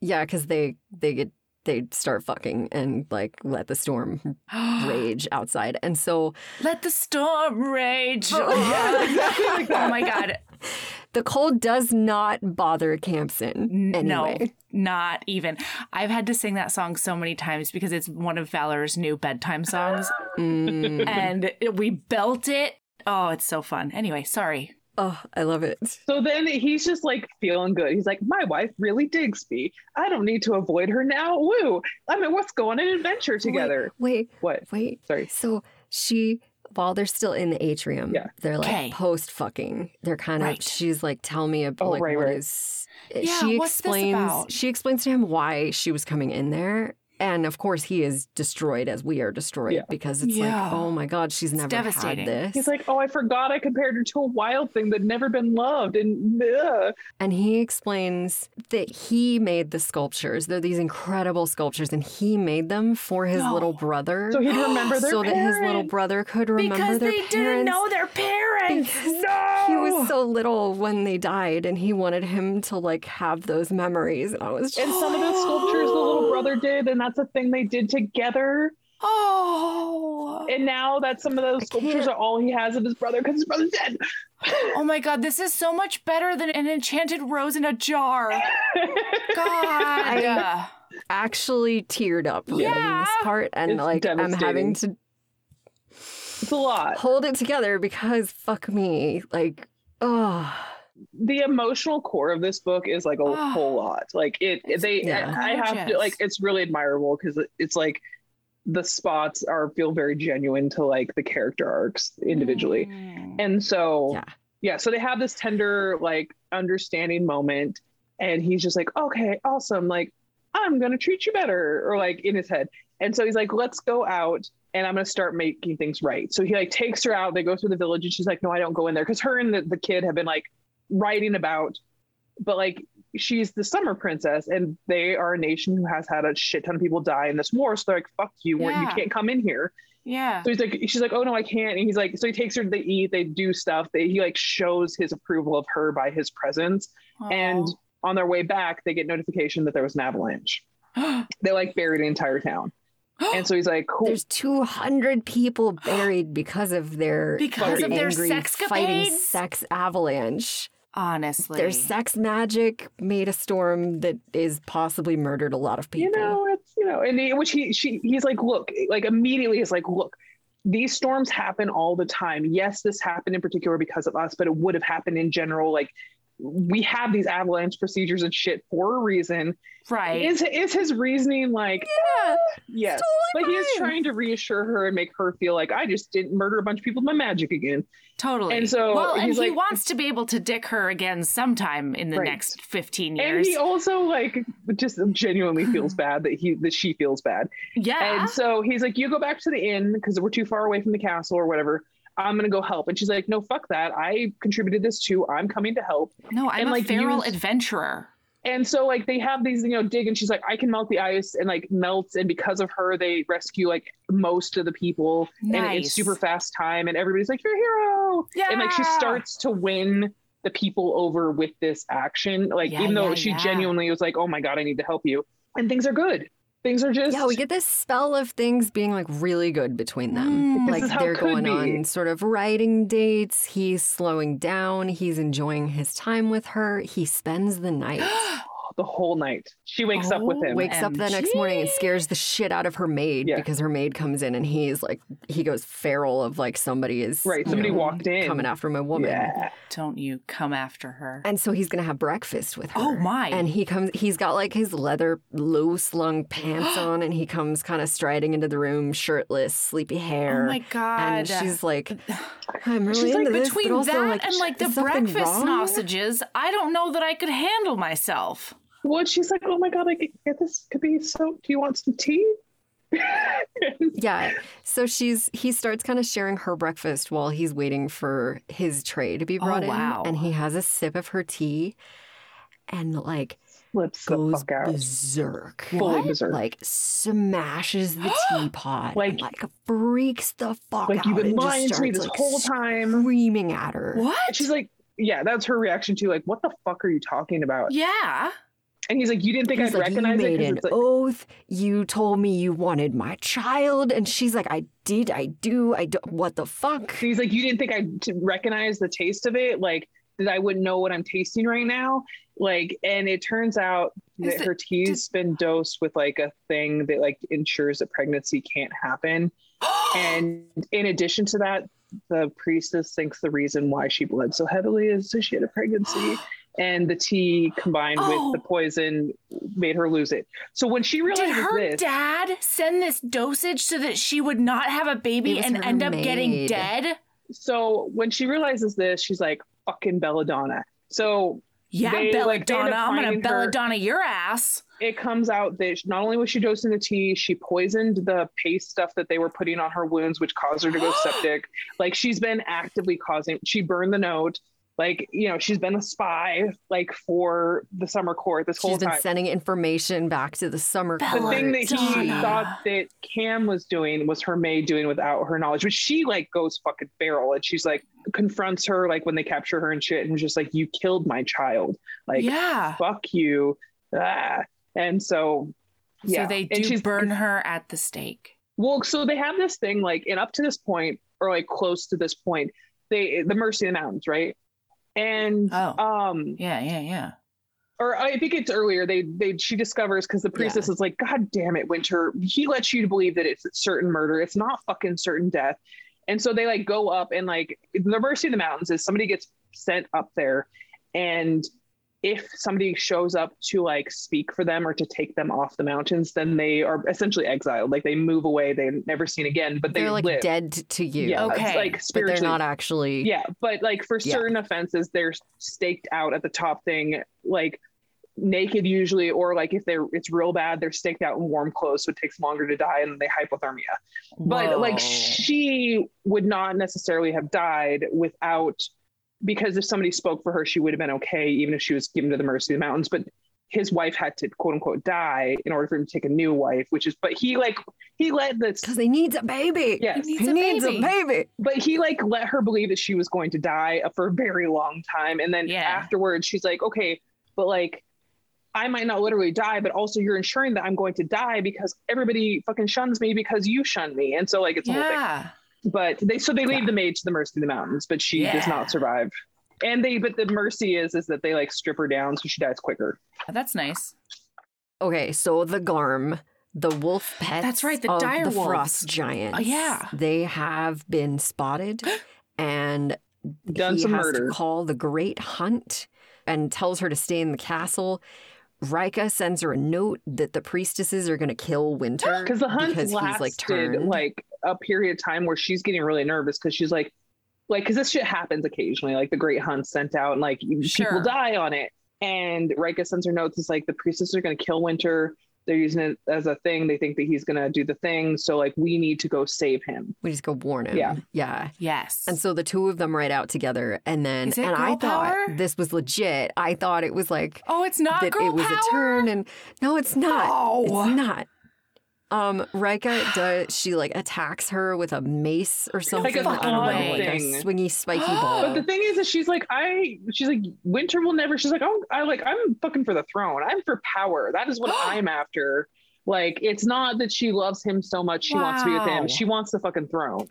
yeah, because they they get they start fucking and like let the storm [gasps] rage outside, and so Let the storm rage. Oh, [laughs] yeah, exactly like that. Oh my god. the cold does not bother Khamsin anyway. No, not even. I've had to sing that song so many times because it's one of Valor's new bedtime songs, Mm. and we belt it. Oh, it's so fun. Anyway, sorry. Oh, I love it. So then he's just like feeling good. He's like, my wife really digs me. I don't need to avoid her now. Woo! I mean, let's go on an adventure together. Wait, What? wait. Sorry. So she, while they're still in the atrium, Yeah. they're like Okay. post fucking. They're kind of. Right. She's like, tell me about Oh, like right, what right. is- Yeah, she what's this explains. about? She explains to him why she was coming in there. And of course, he is destroyed as we are destroyed Yeah. because it's Yeah. like, oh my god, she's never devastating. had this. He's like, oh, I forgot I compared her to a wild thing that never been loved. And ugh. And he explains that he made the sculptures. They're these incredible sculptures, and he made them for his No. little brother. so he'd remember their [gasps] so that his little brother could remember because their they parents. didn't know their parents. No! He was so little when they died, and he wanted him to like have those memories. And I was just, And some of the [gasps] sculptures the little brother did, and that's a thing they did together. Oh. And now that some of those sculptures are all he has of his brother because his brother's dead. [laughs] Oh my god, this is so much better than an enchanted rose in a jar. [laughs] God. I actually teared up reading Yeah. this part, and It's like I'm having to it's a lot. hold it together because fuck me, like oh. The emotional core of this book is like a Ah. whole lot. Like it, they, Yeah. I, I have to like, it's really admirable because it's like the spots are feel very genuine to like the character arcs individually, Mm. and so Yeah. yeah, so they have this tender like understanding moment, and he's just like, okay, awesome, like I'm gonna treat you better, or like in his head, and so he's like, let's go out. And I'm gonna start making things right. So he like takes her out. They go through the village, and she's like, "No, I don't go in there," because her and the, the kid have been like writing about but like she's the summer princess and they are a nation who has had a shit ton of people die in this war. So they're like fuck you you can't come in here. Yeah. so he's like she's like oh no i can't. And he's like so he takes her to they eat they do stuff they, he like shows his approval of her by his presence. And on their way back they get notification that there was an avalanche. Aw. [gasps] they like buried the entire town. And so he's like cool. There's 200 people buried because of their Because their of their sex fighting sex avalanche. Honestly. Their sex magic made a storm that is possibly murdered a lot of people. you know it's you know and he, which he she he's like look like immediately is like look these storms happen all the time yes this happened in particular because of us but it would have happened in general like we have these avalanche procedures and shit for a reason right. is is his reasoning like Yeah, yes totally but he is trying to reassure her and make her feel like i just didn't murder a bunch of people with my magic again totally. and so well, and he's he wants to be able to dick her again sometime in the Right. next 15 years. and he also like just genuinely feels bad that he that she feels bad yeah. And so he's like, "You go back to the inn because we're too far away from the castle or whatever. I'm gonna go help." And she's like, "No, fuck that. I contributed this too. I'm coming to help." no, I'm and, a like, feral use- adventurer. And so like they have these, you know, dig, and she's like, "I can melt the ice," and like melts, and because of her, they rescue like most of the people, and it's super fast time, and everybody's like, "You're a hero!" And like she starts to win the people over with this action, like Yeah, even though yeah, she yeah. genuinely was like, "Oh my god, I need to help you," and things are good. Things are just Yeah, we get this spell of things being like really good between them. Mm. Like they're going be. on sort of writing dates. He's slowing down. He's enjoying his time with her. He spends the night. [gasps] [gasps] the whole night. She wakes up with Oh, him. wakes up the next morning and scares the shit out of her maid Yeah. because her maid comes in and he's like he goes feral of like somebody is Right, somebody know, walked in. coming after my woman. Yeah. Don't you come after her. And so he's gonna have breakfast with oh her. Oh, my. And he comes he's got like his leather low slung pants [gasps] on and he comes kind of striding into the room, shirtless, sleepy hair. Oh my god. And she's like, [sighs] I'm really She's like, into this, Between but also, that like, and like the breakfast wrong? sausages, I don't know that I could handle myself. Well, she's like, oh my god, I get get this could be so. Do you want some tea? [laughs] Yeah. So she's he starts kind of sharing her breakfast while he's waiting for his tray to be Oh, brought in. wow. And he has a sip of her tea and like Slips the goes fuck berserk. Fully berserk. Like smashes the [gasps] teapot. Like- and, like freaks the fuck like out. you've been and just lying to me this like, whole time. Screaming at her. And What? she's like, yeah, that's her reaction to like, what the fuck are you talking about? yeah. And he's like, you didn't think He's I'd like, you recognize it made because an like, oath. You told me you wanted my child, and she's like, I did, I do, I do. What the fuck? he's like, you didn't think I'd recognize the taste of it, like that I wouldn't know what I'm tasting right now, like. And it turns out that it- her tea's been dosed with like a thing that like ensures that pregnancy can't happen. [gasps] And in addition to that, the priestess thinks the reason why she bled so heavily is that she had a pregnancy [gasps] [gasps] and the tea combined Oh. with the oh. poison made her lose it. So when she realized Did her this, dad send this dosage so that she would not have a baby and her end up getting dead? so when she realizes this, she's like, fucking belladonna. So Yeah, They, like, they end belladonna. up I'm gonna finding her- belladonna your ass. it comes out that not only was she dosing the tea, she poisoned the paste stuff that they were putting on her wounds, which caused her to go [gasps] septic. Like she's been actively causing, she burned the note. Like, you know, she's been a spy like for the summer court this whole time. She's been time. sending information back to the summer the court. The thing that he thought that Cam was doing was her maid doing without her knowledge, but she like goes fucking feral and she's like confronts her like when they capture her and shit and was just like, You killed my child. Like yeah. fuck you. Ah. And so yeah. So they and do she's burn her at the stake. Well, so they have this thing like, and up to this point, or like close to this point, they the Mercy of the Mountains, right? And Oh. um, Yeah, yeah, yeah. or I think it's earlier. They they she discovers because the priestess is like, God damn it, Wynter. He lets you believe that it's certain murder. It's not fucking certain death. And so they like go up and like the Mercy of the Mountains is somebody gets sent up there, and if somebody shows up to like speak for them or to take them off the mountains, then they are essentially exiled. Like they move away, they're never seen again. But they They're like live. dead to you. Yeah, it's Okay. like But they're not actually. Yeah, but like for Yeah. certain offenses, they're staked out at the top thing, like naked usually, or like if they're it's real bad, they're staked out in warm clothes, so it takes longer to die, and they hypothermia. But like she would not necessarily have died without because if somebody spoke for her, she would have been okay, even if she was given to the mercy of the mountains. But his wife had to quote unquote die in order for him to take a new wife, which is but he like he let this Because he needs a baby. yes He He a needs baby. a baby. but he like let her believe that she was going to die for a very long time and then Yeah. afterwards she's like okay but like i might not literally die but also you're ensuring that i'm going to die because everybody fucking shuns me because you shun me and so like it's a whole thing yeah. But they so they leave Yeah. the maid to the mercy of the mountains but she does not survive and they but the mercy is is that they like strip her down so she dies quicker That's nice. Okay, so the Garm, the wolf pets. That's right, the of dire the wolves. frost giants. Oh, yeah. they have been spotted, [gasps] and Done he some has murder. to call the Great Hunt and tells her to stay in the castle. Rika sends her a note that the priestesses are going to kill Wynter [gasps] because the hunt because lasted he's like turned. like a period of time where she's getting really nervous because she's like like because this shit happens occasionally like the great hunt sent out and like Sure. people die on it and Rika sends her notes it's like the priestesses are going to kill Wynter they're using it as a thing they think that he's going to do the thing so like we need to go save him we just go warn him. Yeah. yeah. Yes. And so the two of them ride out together, and then and I girl thought power? this was legit. I thought it was like oh, it's not that girl it was power? a turn and no it's not No. it's not um Rika does she like attacks her with a mace or something a I don't know like a swingy spiky [gasps] ball. but the thing is is she's like i she's like winter will never she's like oh i like i'm fucking for the throne. I'm for power. That is what [gasps] i'm after. Like it's not that she loves him so much she wants to be with him. She wants the fucking throne.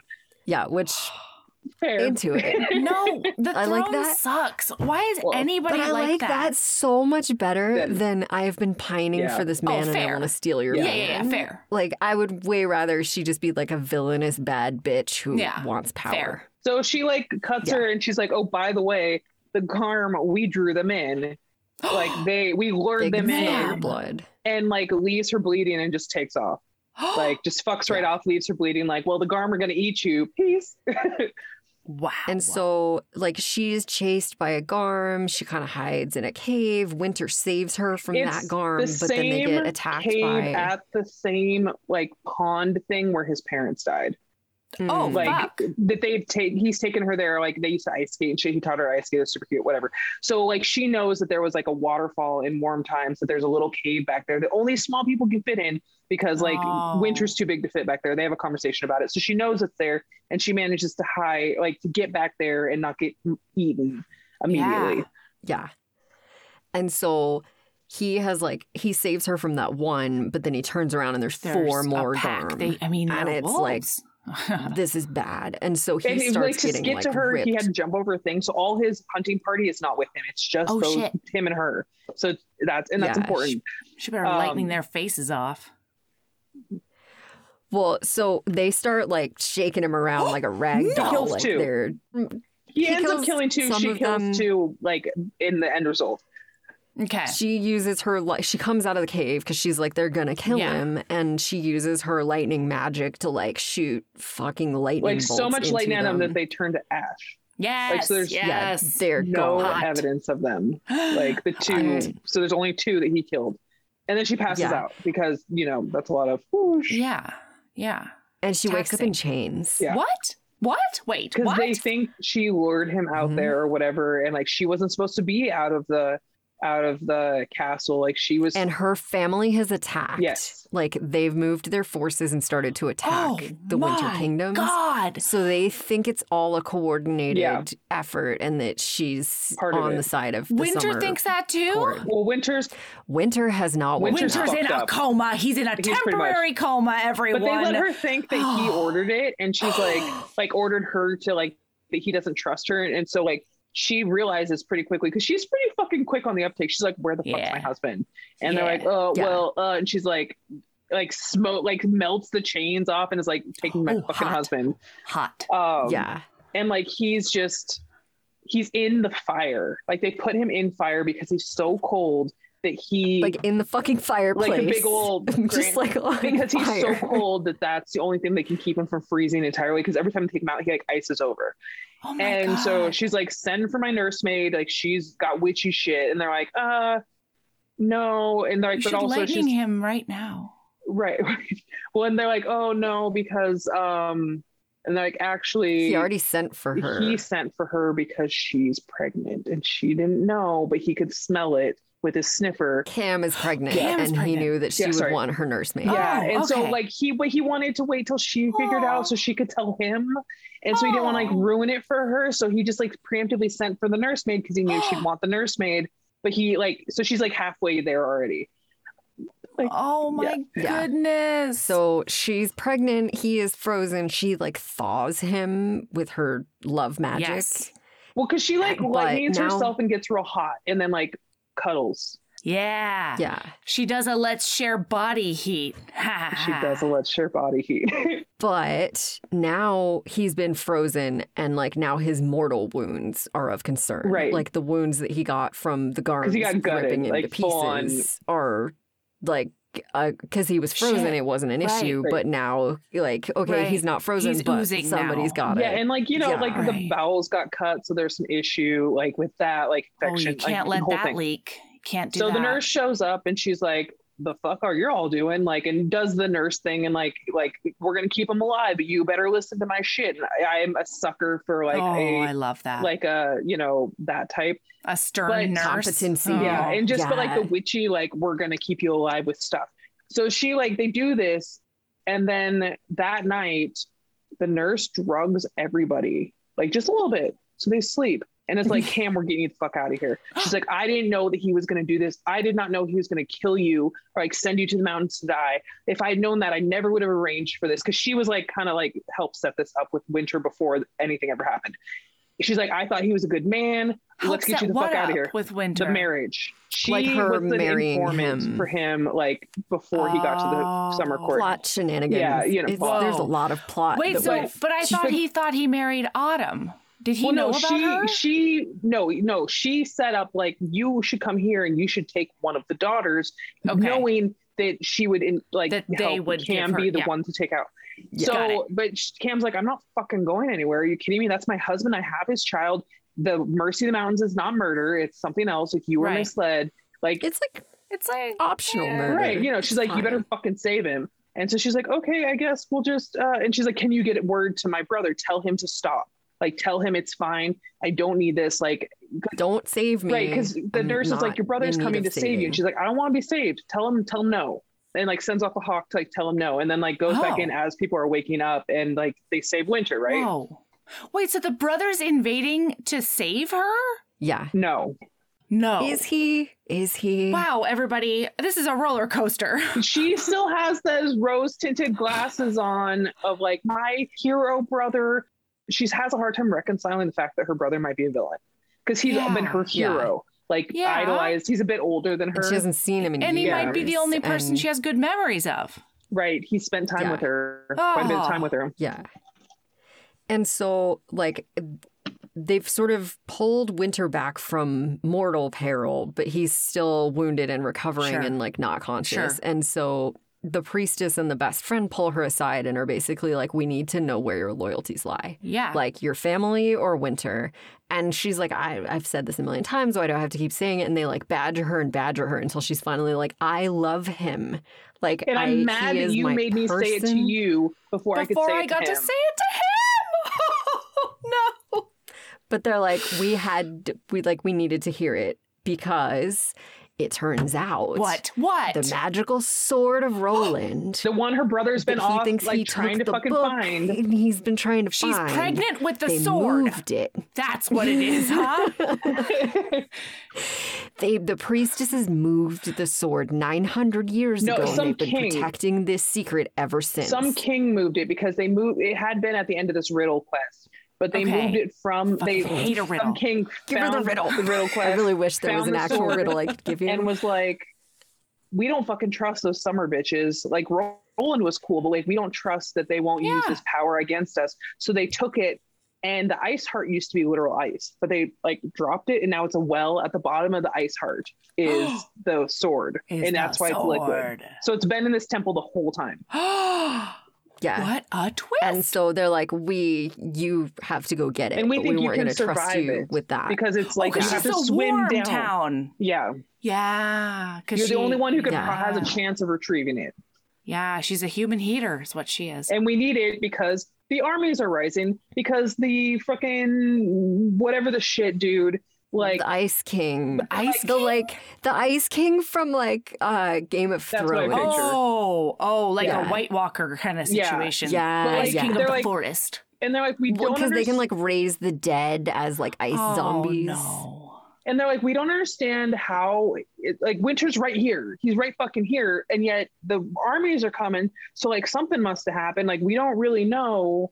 Yeah which [sighs] Fair. into it [laughs] No, the I like throne that. sucks. Why is Well, anybody but I like, like that. so much better Then- than I have been pining Yeah. for this Oh, man and I fair. want to steal your Yeah, man. yeah, yeah, fair. Like I would way rather she just be like a villainous bad bitch who Yeah, wants power. fair. So she like cuts Yeah. her and she's like, "Oh, by the way, the Garm, we drew them in. [gasps] Like they, we lured They them in, blood. and like leaves her bleeding and just takes off. [gasps] Like just fucks right off, leaves her bleeding. Like, well, the Garm are gonna eat you. Peace. [laughs] wow. And so, like, she's chased by a garm. She kind of hides in a cave. Wynter saves her from It's that garm, the but then they get attacked Cave by. at the same like pond thing where his parents died. Oh, Mm. like Fuck. that they've taken he's taken her there like they used to ice skate and shit he taught her ice skate it was super cute whatever so like she knows that there was like a waterfall in warm times that there's a little cave back there that only small people can fit in because like Oh. Wynter's too big to fit back there they have a conversation about it so she knows it's there and she manages to hide like to get back there and not get eaten immediately Yeah. And so he has like he saves her from that one, but then he turns around and there's, There's four more pack. garm. They, I mean, And they're it's like- wolves. [laughs] this is bad. And so he and it- starts like to getting get like to her ripped. he had to jump over things. so all his hunting party is not with him it's just Oh, those, shit. him and her so that's and that's Yeah, important she better Um, lightning their faces off. Well, so they start like shaking him around [gasps] like a rag doll. He doll. kills like two. He, He ends up kills killing two. She kills them. two, like in the end result. Okay. she uses her like she comes out of the cave because she's like they're gonna kill Yeah. him and she uses her lightning magic to like shoot fucking lightning Like so much into lightning at them them. that they turn to ash. Yes. so there's- yeah yes. they're No gone. evidence of them. [gasps] Like the two. So there's only two that he killed, and then she passes Yeah. out because you know that's a lot of whoosh. yeah. Yeah. and she wakes up in chains Yeah. What? What? Wait. because they think she lured him out Mhm. there or whatever, and like she wasn't supposed to be out of the out of the castle. Like she was. and her family has attacked Yes. like they've moved their forces and started to attack oh, the winter my kingdoms God. so they think it's all a coordinated Yeah. effort and that she's Part on the side of the Winter summer thinks that too. court. well, Wynter's, Wynter has not woken Wynter's. Wynter's in a up. coma. He's in a He's pretty much- temporary coma. Everyone. but they let her think that he [sighs] ordered it, and she's like, like ordered her to like that he doesn't trust her, and so like she realizes pretty quickly because she's pretty fucking quick on the uptake. She's like, "Where the fuck's Yeah. my husband?" And Yeah. they're like, "Oh, Yeah. well," uh, and she's like, like smoke, like melts the chains off, and is like taking my Oh, fucking hot. husband. hot. Um, yeah and like he's just he's in the fire. Like they put him in fire because he's so cold that he like in the fucking fireplace Like a big old [laughs] just like [laughs] because he's fire. so cold that that's the only thing that can keep him from freezing entirely. Because every time they take him out, he like ices over. Oh and so she's like, "Send for my nursemaid." Like she's got witchy shit, and they're like, "Uh, no." And they're like, should "But also she's him right now. [laughs] right." well, and they're like, "Oh no," because um, and they're like, "Actually, he already sent for her he sent for her because she's pregnant, and she didn't know, but he could smell it with his sniffer." Kham is pregnant, Kham is and he knew that she Yeah, would sorry. want her nursemaid. Oh, yeah, Oh, and so like he, but he wanted to wait till she figured out so she could tell him, and so he didn't want to like Oh. ruin it for her. So he just like preemptively sent for the nursemaid because he knew she'd [gasps] want the nursemaid. But he like, so she's like halfway there already. Like, Oh my Yeah. goodness. So she's pregnant. He is frozen. She like thaws him with her love magic. Yes. Well, because she like But lightens now- herself and gets real hot, and then like cuddles. yeah. Yeah. She does a let's share body heat. [laughs] She does a let's share body heat. [laughs] But now he's been frozen and like now his mortal wounds are of concern. Right. Like the wounds that he got from the guards he got gutted, ripping into like, full on. pieces are like Uh, because he was frozen, Shit. it wasn't an Right. issue. Right. But now, like, okay, Right. he's not frozen, He's but oozing somebody's now. got yeah, it. and like you know, Yeah. like the bowels got cut, so there's some issue like with that, like Oh, infection. you can't like, let that thing. leak. Can't do so that. the nurse shows up and she's like the fuck are you all doing like and does the nurse thing and like like we're gonna keep him alive but you better listen to my shit and I, I'm a sucker for like oh, a I love that. like a you know that type a stern but nurse. competency. Oh, yeah and just but like the witchy like we're gonna keep you alive with stuff so she like they do this and then that night the nurse drugs everybody like just a little bit so they sleep and it's like [laughs] Kham we're getting you the fuck out of here [gasps] she's like i didn't know that he was going to do this i did not know he was going to kill you or like send you to the mountains to die if i had known that i never would have arranged for this because she was like kind of like helped set this up with Wynter before anything ever happened she's like i thought he was a good man Help let's get you the fuck out of here with Wynter. the marriage. She Like her was marrying him. for him, like before he got to the Oh. summer court. plot shenanigans. Yeah, you know, there's a lot of plot. Wait, so was- but I thought said- he thought he married Autumn. Did he well, know no, about she her? she no no she set up like you should come here and you should take one of the daughters, Okay. knowing that she would in like That they help would Kham her- be the yeah. one to take out. Yeah. So, but Kham's like, I'm not fucking going anywhere. Are you kidding me? That's my husband. I have his child. The Mercy of the Mountains is not murder. It's something else. Like you were Right. misled. Like it's like it's like optional Yeah. murder. Right. You know, she's It's like, you better fucking save him. And so she's like, okay, I guess we'll just, uh, and she's like, can you get word to my brother? Tell him to stop. Like, tell him it's fine. I don't need this. Like, Don't save me. right. Because the I'm nurse is like, your brother's coming to of save you. And she's like, I don't want to be saved. Tell him, tell him no. And like sends off a hawk to like tell him no. And then like goes back Oh. in as people are waking up and like they save Wynter, right? Whoa. Wait, so the brother's invading to save her? yeah. No. No. Is he? Is he? Wow, everybody, this is a roller coaster. [laughs] she still has those rose tinted glasses on of like my hero brother. She has a hard time reconciling the fact that her brother might be a villain because he's Yeah. been her Yeah. hero, like Yeah. idolized. He's a bit older than And her. she hasn't seen him in years. and he might be the only person and- she has good memories of. Right. He spent time Yeah. with her. Quite a bit of Oh. time with her. Ah. Yeah. And so, like, they've sort of pulled Wynter back from mortal peril, but he's still wounded and recovering Sure. and, like, not conscious. Sure. And so the priestess and the best friend pull her aside and are basically like, we need to know where your loyalties lie. Yeah. Like your family or Wynter. And she's like, I, I've said this a million times. Why do I have to keep saying it? And they like badger her and badger her until she's finally like, I love him. Like, And I, I'm mad he that you made me say it to you before, I could Before I it got to to say it to him. [laughs] no. But they're like, we had, we like, we needed to hear it because it turns out What? What? the magical sword of [gasps] Roland. the one her brother's been that he thinks like he trying took to the fucking book, find. and [laughs] he's been trying to She's find. She's pregnant with the they sword. moved it. That's what it is, huh? [laughs] They, the priestesses moved the sword 900 years No, ago. and some they've been protecting this secret ever since. Some king moved it because they moved. It had been at the end of this riddle quest, but they Okay. moved it from. They hate a riddle. Some king Give her the riddle. The riddle [laughs] quest. I really wish there was an the actual riddle I could give you. and was like, "We don't fucking trust those summer bitches." Like Roland was cool, but like we don't trust that they won't use Yeah. this power against us. So they took it, and the ice heart used to be literal ice, but they like dropped it, and now it's a well at the bottom of the ice heart [gasps] is the sword, Is and that's the why it's liquid. So it's been in this temple the whole time. [gasps] [gasps] yeah. what a twist! And so they're like, we, you have to go get it. And we but think we you weren't can going to trust you it with that. because it's like like you oh, have she's to a swim warm down. town. Yeah, Yeah, because you're she, the only one who can Yeah. has a chance of retrieving it. Yeah, she's a human heater. Is what she is. and we need it because the armies are rising because the fucking whatever the shit dude like the Ice King. The Ice the King? like the Ice King from like uh Game of That's Thrones. oh, oh, like Yeah. a White Walker kind of situation. Yeah, But, like, Ice yeah. King of They're the like- forest. and they're like we don't because they can like raise the dead as like ice oh, zombies. No. and they're like we don't understand how it, like Wynter's right here he's right fucking here and yet the armies are coming so like something must have happened like we don't really know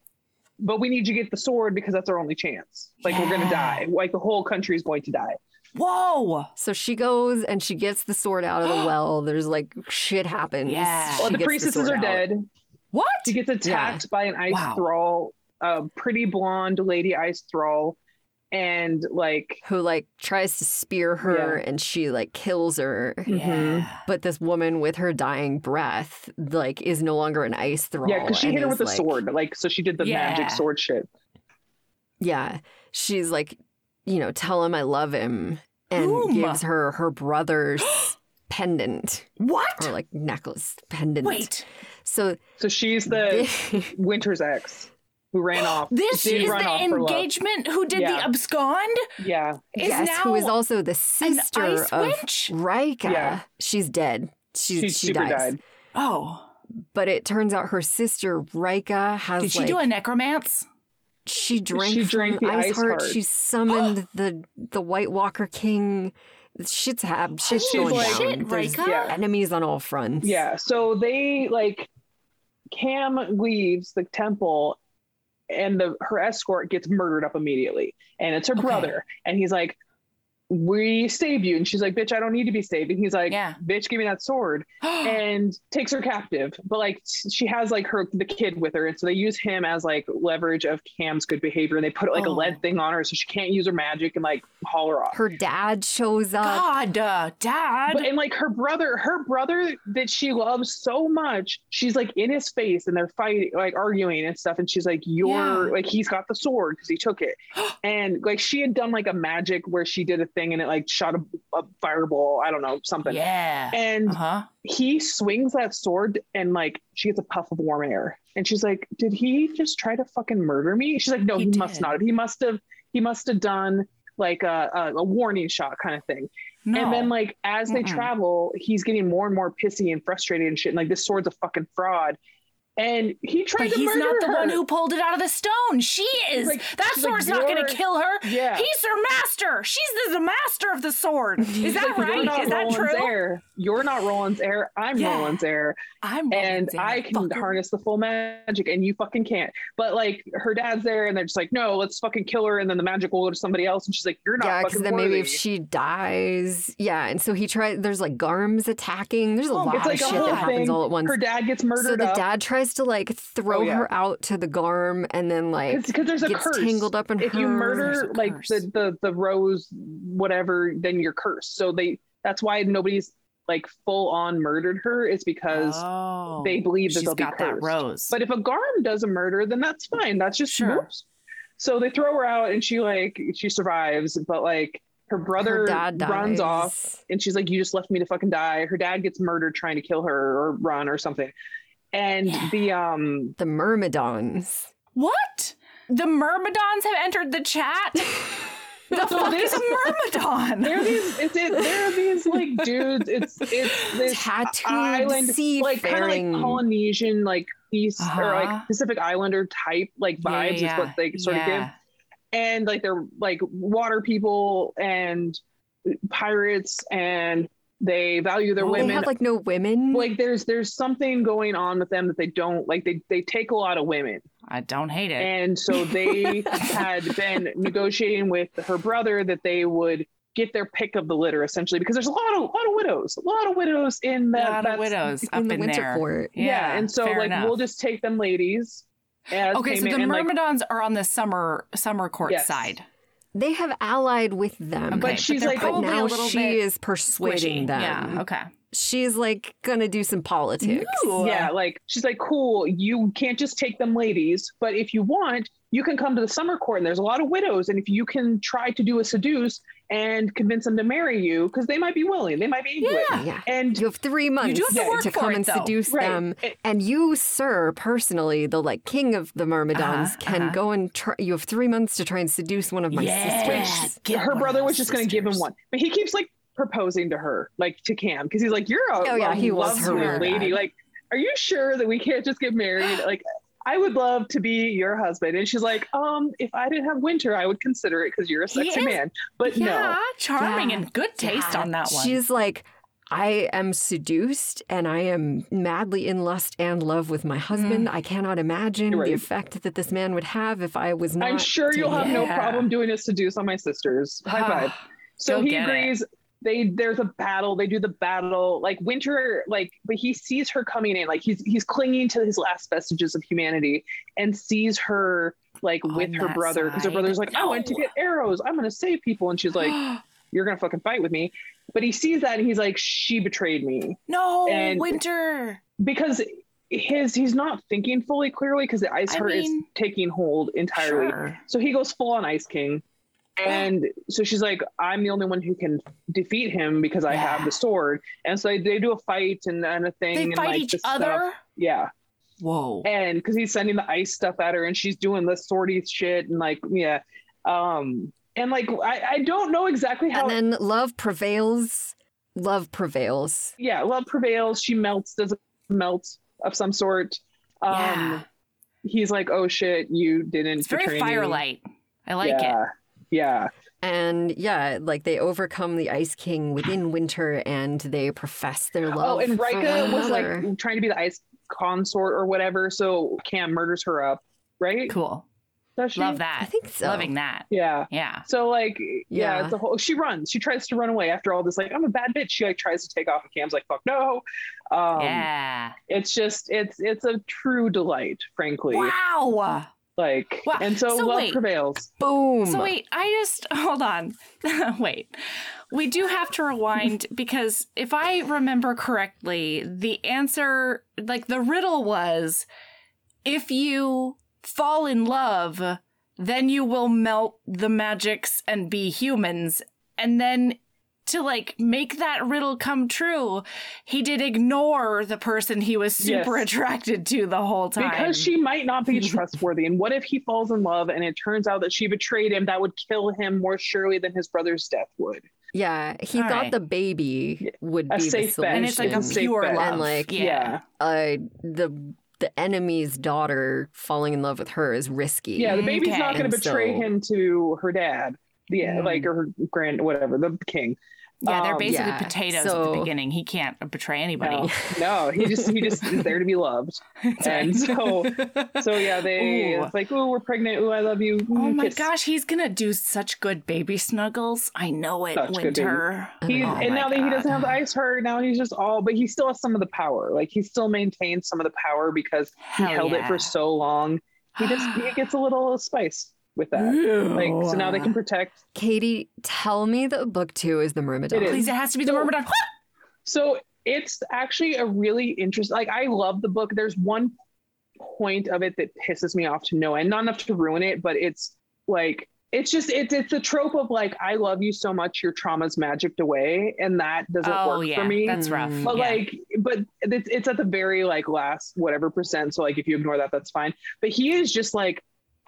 but we need you to get the sword because that's our only chance like we're gonna die like the whole country is going to die Whoa. So she goes and she gets the sword out of the [gasps] well. There's like shit happens. Yeah. She well the priestesses sword are out. dead What? She gets attacked by an ice Wow. thrall, a pretty blonde lady ice thrall, and like Who like tries to spear her and she like kills her. Mm-hmm. Yeah. But this woman with her dying breath like is no longer an ice thrall. yeah, because she hit her is, with a sword, like so she did the Yeah. magic sword shit. Yeah. She's like, you know, tell him I love him and Whom? gives her her brother's [gasps] pendant What? or like necklace pendant. Wait. So So she's the Wynter's ex who ran off. This is the off love. engagement who did Yeah. the abscond? Yeah, Is yes, now who is also the sister of witch? Rika. Yeah. She's dead. She, she she super dies. died. Oh. But it turns out her sister Rika has Did she like do a necromance? she drank, She from drank the ice, ice heart. heart. She summoned [gasps] the the White Walker King. Shit's hap- shit's Holy going shit, down. There's Rika. Yeah. enemies on all fronts. Yeah, so they like Kham leaves the temple and the her escort gets murdered up immediately. And it's her Okay. brother. And he's like, We save you. And she's like, Bitch, I don't need to be saved. And he's like, Yeah. Bitch, give me that sword. [gasps] and takes her captive. But like she has like her the kid with her. And so they use him as like leverage of Kham's good behavior. And they put like a Oh. lead thing on her so she can't use her magic and like haul her off. Her dad shows up. God, uh, Dad. But and like her brother, her brother that she loves so much, she's like in his face and they're fighting, like arguing and stuff. And she's like, "You're Yeah. like he's got the sword because he took it." [gasps] and like she had done like a magic where she did a thing and it like shot a, a fireball. I don't know something. yeah. And Uh huh. he swings that sword and like she gets a puff of warm air and she's like, "Did he just try to fucking murder me?" She's like, "No, He he, must not have. He must have. He must have done." Like a, a, a warning shot kind of thing. No. And then like as they Mm-mm. travel, he's getting more and more pissy and frustrated and shit. And like this sword's a fucking fraud. And he tried but to he's murder not the her. one who pulled it out of the stone. She is. like- that she's like, sword's not gonna kill her. Yeah. He's her master. She's the, the master of the sword. Is that Like, right? Is that true? heir. You're not Roland's heir. I'm Yeah. Roland's heir. I'm and Roland's heir, I can harness the full magic, and you fucking can't. But like her dad's there, and they're just like, no, let's fucking kill her, and then the magic will go to somebody else, and she's like, you're not yeah, because then maybe if she dies, yeah, and so he tried. There's like Garms attacking. There's a Oh, lot it's of a shit whole that happens all at once. Her dad gets murdered so the up dad tries to like throw Oh, yeah. her out to the Garm, and then like because there's a gets curse. tangled up in if her. you murder like curse. the, the the rose, whatever, then you're cursed. So they that's why nobody's like full on murdered her is because oh, they believe that she's they'll be got that rose. But if a Garm does a murder, then that's fine. That's just Sure. whoops. So they throw her out and she like she survives, but like her brother her dad dies. runs off and she's like, You just left me to fucking die. Her dad gets murdered trying to kill her or run or something. And Yeah. the um The Myrmidons. what? The Myrmidons have entered the chat. [laughs] the fuck is a Myrmidon? they're these it's it they're these like dudes. It's it's [laughs] this Tattooed island like kind of like. Polynesian like East or Uh-huh. like Pacific Islander type like vibes yeah, is what they sort of give. yeah. and like they're like water people and pirates and they value their oh. They women have like no women. like there's there's something going on with them that they don't like they they take a lot of women I don't hate it. and so they [laughs] had been negotiating with her brother that they would get their pick of the litter essentially because there's a lot of lot of widows a lot of widows in a that lot of that's- widows in up the in winter there. court. yeah, and so like enough. we'll just take them ladies as okay, so payment the and, like, Myrmidons are on the summer summer court Yes. side. They have allied with them. Okay, But she's they're like- but now a she bit is persuading squishy. them. Yeah. Okay. She's like gonna do some politics. Ooh. Yeah, like she's like, cool, you can't just take them ladies, but if you want, you can come to the summer court and there's a lot of widows. And if you can try to do a seduce and convince them to marry you, because they might be willing, they might be into Yeah. it. Yeah. And You have three months do have to Yeah, work to come it, and though. seduce Right. them. It- And you, sir, personally, the like king of the Myrmidons, Uh-huh, can uh-huh. go and try. You have three months to try and seduce one of my Yeah. sisters. Get her brother was just going to give him one, but he keeps like proposing to her, like to Kham, because he's like, you're a Oh, yeah, he was loves her lady. Like, are you sure that we can't just get married? [gasps] Like, I would love to be your husband. And she's like, um, if I didn't have Wynter, I would consider it because you're a sexy is- man. But Yeah, no. charming Yeah. and good taste Yeah. on that one. She's like, I am seduced and I am madly in lust and love with my husband. Mm. I cannot imagine You're the effect that this man would have if I was not. I'm sure you'll have no problem doing a seduce on my sisters. High five. So Go he agrees. it. They there's a battle. They do the battle. Like Wynter, like, but he sees her coming in. Like he's he's clinging to his last vestiges of humanity and sees her like On with her brother because her brother's like, oh, I went to get arrows. I'm gonna save people, and she's like, [gasps] You're gonna fucking fight with me. But he sees that and he's like, She betrayed me no, And- Wynter. because his he's not thinking fully clearly because the ice I heart mean- is taking hold entirely. Sure. So he goes full on Ice King. And so she's like, I'm the only one who can defeat him because I have the sword. And so they do a fight and, and a thing. They and fight like each other. Stuff. Yeah. Whoa. And because he's sending the ice stuff at her and she's doing the swordy shit and like, yeah. Um, and like, I, I don't know exactly how. And then love prevails. Love prevails. yeah, love prevails. She melts, does a melt of some sort. Um, yeah. He's like, oh shit, you didn't It's very betray me." firelight. I like yeah. it. Yeah. And yeah, like they overcome the Ice King within Wynter and they profess their love. Oh, and for Rika was like trying to be the ice consort or whatever. So Kham murders her up, right? Cool. Does she? Love that. I think so. Loving that. Yeah. Yeah. So like, yeah, Yeah. it's a whole. She runs. She tries to run away after all this. Like, I'm a bad bitch. She like tries to take off, and Kham's like, "Fuck no." Um, yeah. It's just, it's, it's a true delight, frankly. Wow. Like, Wow. and so, So love wait. prevails. Boom. So wait, I just hold on. [laughs] wait. We do have to rewind [laughs] because if I remember correctly, the answer like the riddle was if you fall in love, then you will melt the magics and be humans. And then to like make that riddle come true, he did ignore the person he was super Yes. attracted to the whole time. Because she might not be trustworthy. And what if he falls in love and it turns out that she betrayed him? That would kill him more surely than his brother's death would. yeah, he All thought right. the baby would A be safe bet. solution. and it's like a Safe pure bet. love. And, like, yeah. Yeah. uh, the the enemy's daughter falling in love with her is risky. Yeah, the baby's Okay. not going to betray so- him to her dad. Yeah, Mm. like or her grand, whatever, the king. Yeah, they're Um, basically yeah, potatoes at the beginning. He can't betray anybody. No, [laughs] no, he just he just is there to be loved. And so so yeah, they Ooh. it's like, oh, we're pregnant. Oh, I love you. Oh my kiss. gosh, he's gonna do such good baby snuggles. I know it, Such Wynter. He, Oh and now that he doesn't have the ice hurt, now he's just all, but he still has some of the power. Like he still maintains some of the power because he Hell held it for so long. He just he [gasps] gets a little spice with that. Like so now they can protect. Katee, tell me that book two is the Myrmidon. Please, it has to be the Myrmidon. [laughs] So it's actually a really interesting. Like I love the book. There's one point of it that pisses me off to no end. Not enough to ruin it, but it's like it's just it's it's a trope of like I love you so much, your trauma's magicked away, and that doesn't Oh work yeah, for me. that's rough. But Yeah. like but it's, it's at the very like last whatever percent so like if you ignore that that's fine but he is just like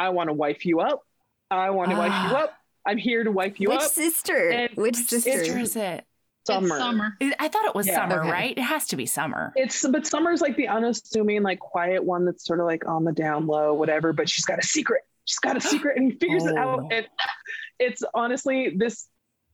i want to wife you up i want to wife you Ah. up i'm here to wife you Which up sister? And- Which sister? which sister? sister is it? summer It's summer. I thought it was Yeah. summer, Okay. right? It has to be summer. it's but summer's like the unassuming like quiet one that's sort of like on the down low whatever but she's got a secret she's got a [gasps] secret and he figures it Oh. out and it's honestly this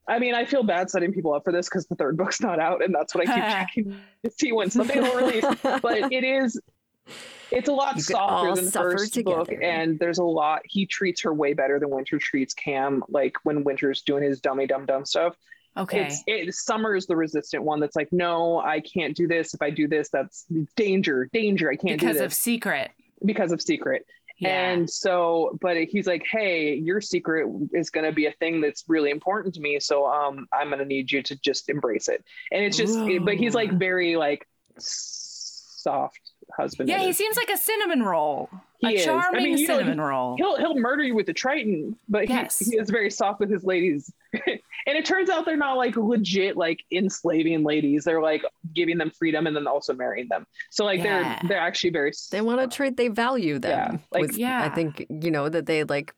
I mean, I feel bad setting people up for this because the third book's not out, and that's what I keep [laughs] checking to see when something will release. But it is, [laughs] it's a lot You could all softer than the first book, and there's a lot. He treats her way better than Wynter treats Kham. Like when Wynter's doing his dummy dumb dumb stuff. Okay. It's it, Summer is the resistant one that's like, no, I can't do this. If I do this, that's danger, danger. I can't do this. because of secret. because of secret. Yeah. And so, but he's like, hey, your secret is going to be a thing that's really important to me. So um, I'm going to need you to just embrace it. And it's just, but he's like very like soft husband. yeah, he it. seems like a cinnamon roll. He a is. I charming mean, you know, cinnamon roll. He'll he'll murder you with the Triton, but Yes. he, he is very soft with his ladies. [laughs] and it turns out they're not like legit like enslaving ladies. They're like giving them freedom and then also marrying them. So like Yeah. they're they're actually very They want to uh, treat. They value them. Yeah, like- was- Yeah. I think you know that they like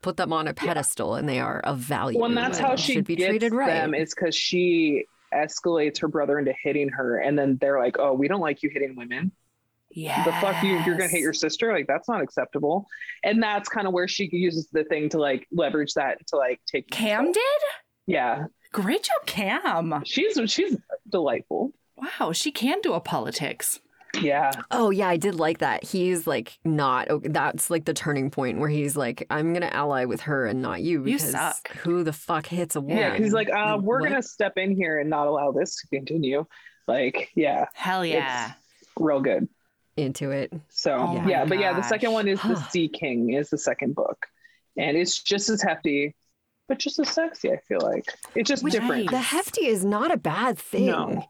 put them on a pedestal and they are of value. Well, and that's and how she should be gets treated right. them is because she escalates her brother into hitting her, and then they're like, "Oh, we don't like you hitting women. Yeah. The fuck you? You're gonna hit your sister? Like that's not acceptable." And that's kind of where she uses the thing to like leverage that to like take Kham did? Yeah, Great job, Kham. she's she's delightful. Wow, she can do a politics. Yeah, Oh yeah, I did like that. He's like not. Okay, that's like the turning point where he's like, I'm gonna ally with her and not you You suck. who the fuck hits a woman? yeah. 'cause he's like, uh, we're what? gonna step in here and not allow this to continue. Like, yeah, Hell yeah. real good. Into it. So Oh yeah, but yeah, the second one is the Sea King is the second book, and it's just as hefty, but just as sexy. I feel like it's just Which- different. The hefty is not a bad thing. No.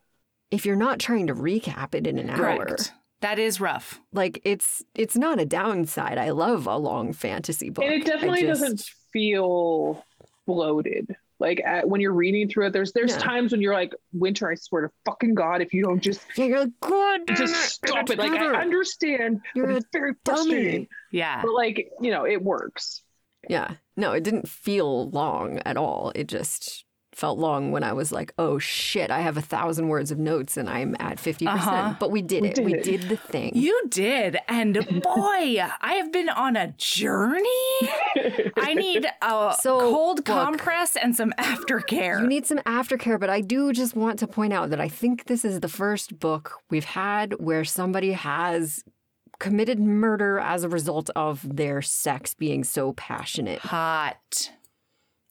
If you're not trying to recap it in an hour. Correct. That is rough. Like it's it's not a downside. I love a long fantasy book. and it definitely just- doesn't feel bloated. Like at, when you're reading through it, there's there's No. times when you're like, Wynter, I swear to fucking God, if you don't just Yeah, you're like, God just it, stop get it. Like. I understand, You're it's very frustrating. Yeah. But like you know, it works. Yeah. No, it didn't feel long at all. It just felt long when I was like, oh shit, I have a thousand words of notes and I'm at 50%. Uh-huh. But we did We it. did we it. did the thing. You did. And [laughs] boy, I have been on a journey. I need a So, cold look. compress and some aftercare. You need some aftercare, but I do just want to point out that I think this is the first book we've had where somebody has committed murder as a result of their sex being so passionate. Hot.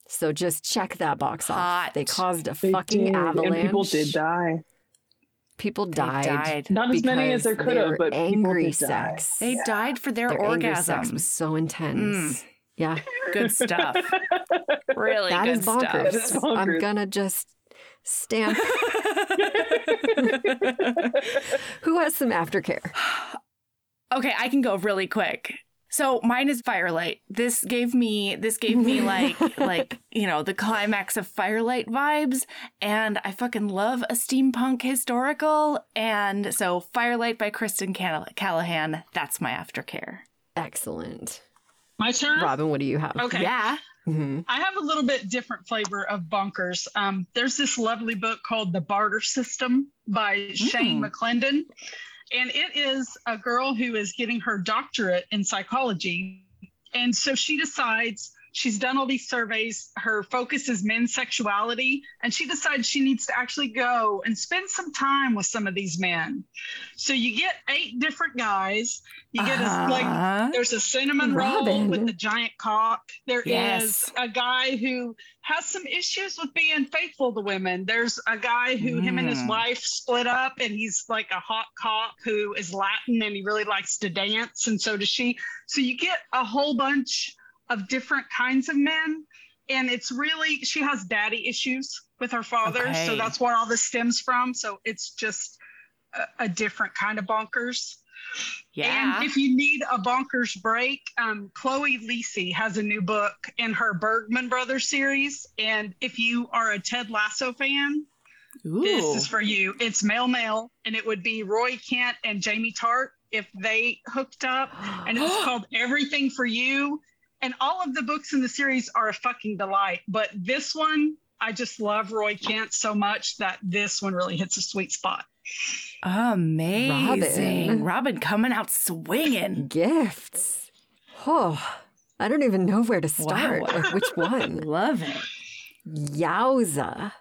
So just check that box Hot. off. They caused a They fucking did, avalanche. and people did die. People died. died. Not as many as there could have, but angry people did die. sex. They died for their, their angry sex orgasms. was so intense. Mm. Yeah, Good stuff. [laughs] really that good is bonkers. That is stuff. bonkers. I'm gonna just stamp. [laughs] [laughs] Who has some aftercare? [sighs] Okay, I can go really quick. So mine is Firelight. This gave me this gave me like [laughs] like you know the climax of Firelight vibes, and I fucking love a steampunk historical. And so Firelight by Kristen Call- Callihan. That's my aftercare. Excellent. My turn. Robin, what do you have? Okay. Yeah. Mhm. I have a little bit different flavor of bonkers. Um, there's this lovely book called The Barter System by Shayne Mm. McClendon. And it is a girl who is getting her doctorate in psychology. And so she decides she's done all these surveys. Her focus is men's sexuality, and she decides she needs to actually go and spend some time with some of these men. So you get eight different guys. You get uh-huh. a, like there's a cinnamon Robin. roll with the giant cock. There yes. is a guy who has some issues with being faithful to women. There's a guy who mm. him and his mm. wife split up, and he's like a hot cop who is Latin and he really likes to dance, and so does she. So you get a whole bunch of different kinds of men. And it's really, she has daddy issues with her father. Okay. So that's where all this stems from. So it's just a, a different kind of bonkers. Yeah. And if you need a bonkers break, um, Chloe Liese has a new book in her Bergman Brothers series. And if you are a Ted Lasso fan, Ooh. this is for you. It's male male, and it would be Roy Kent and Jamie Tartt if they hooked up. And it's [gasps] called Everything for You. And all of the books in the series are a fucking delight. But this one, I just love Roy Kent so much that this one really hits a sweet spot. Amazing. Robin, Robin coming out swinging. Gifts. Oh, I don't even know where to start. Wow. Like which one? [laughs] love it. Yowza.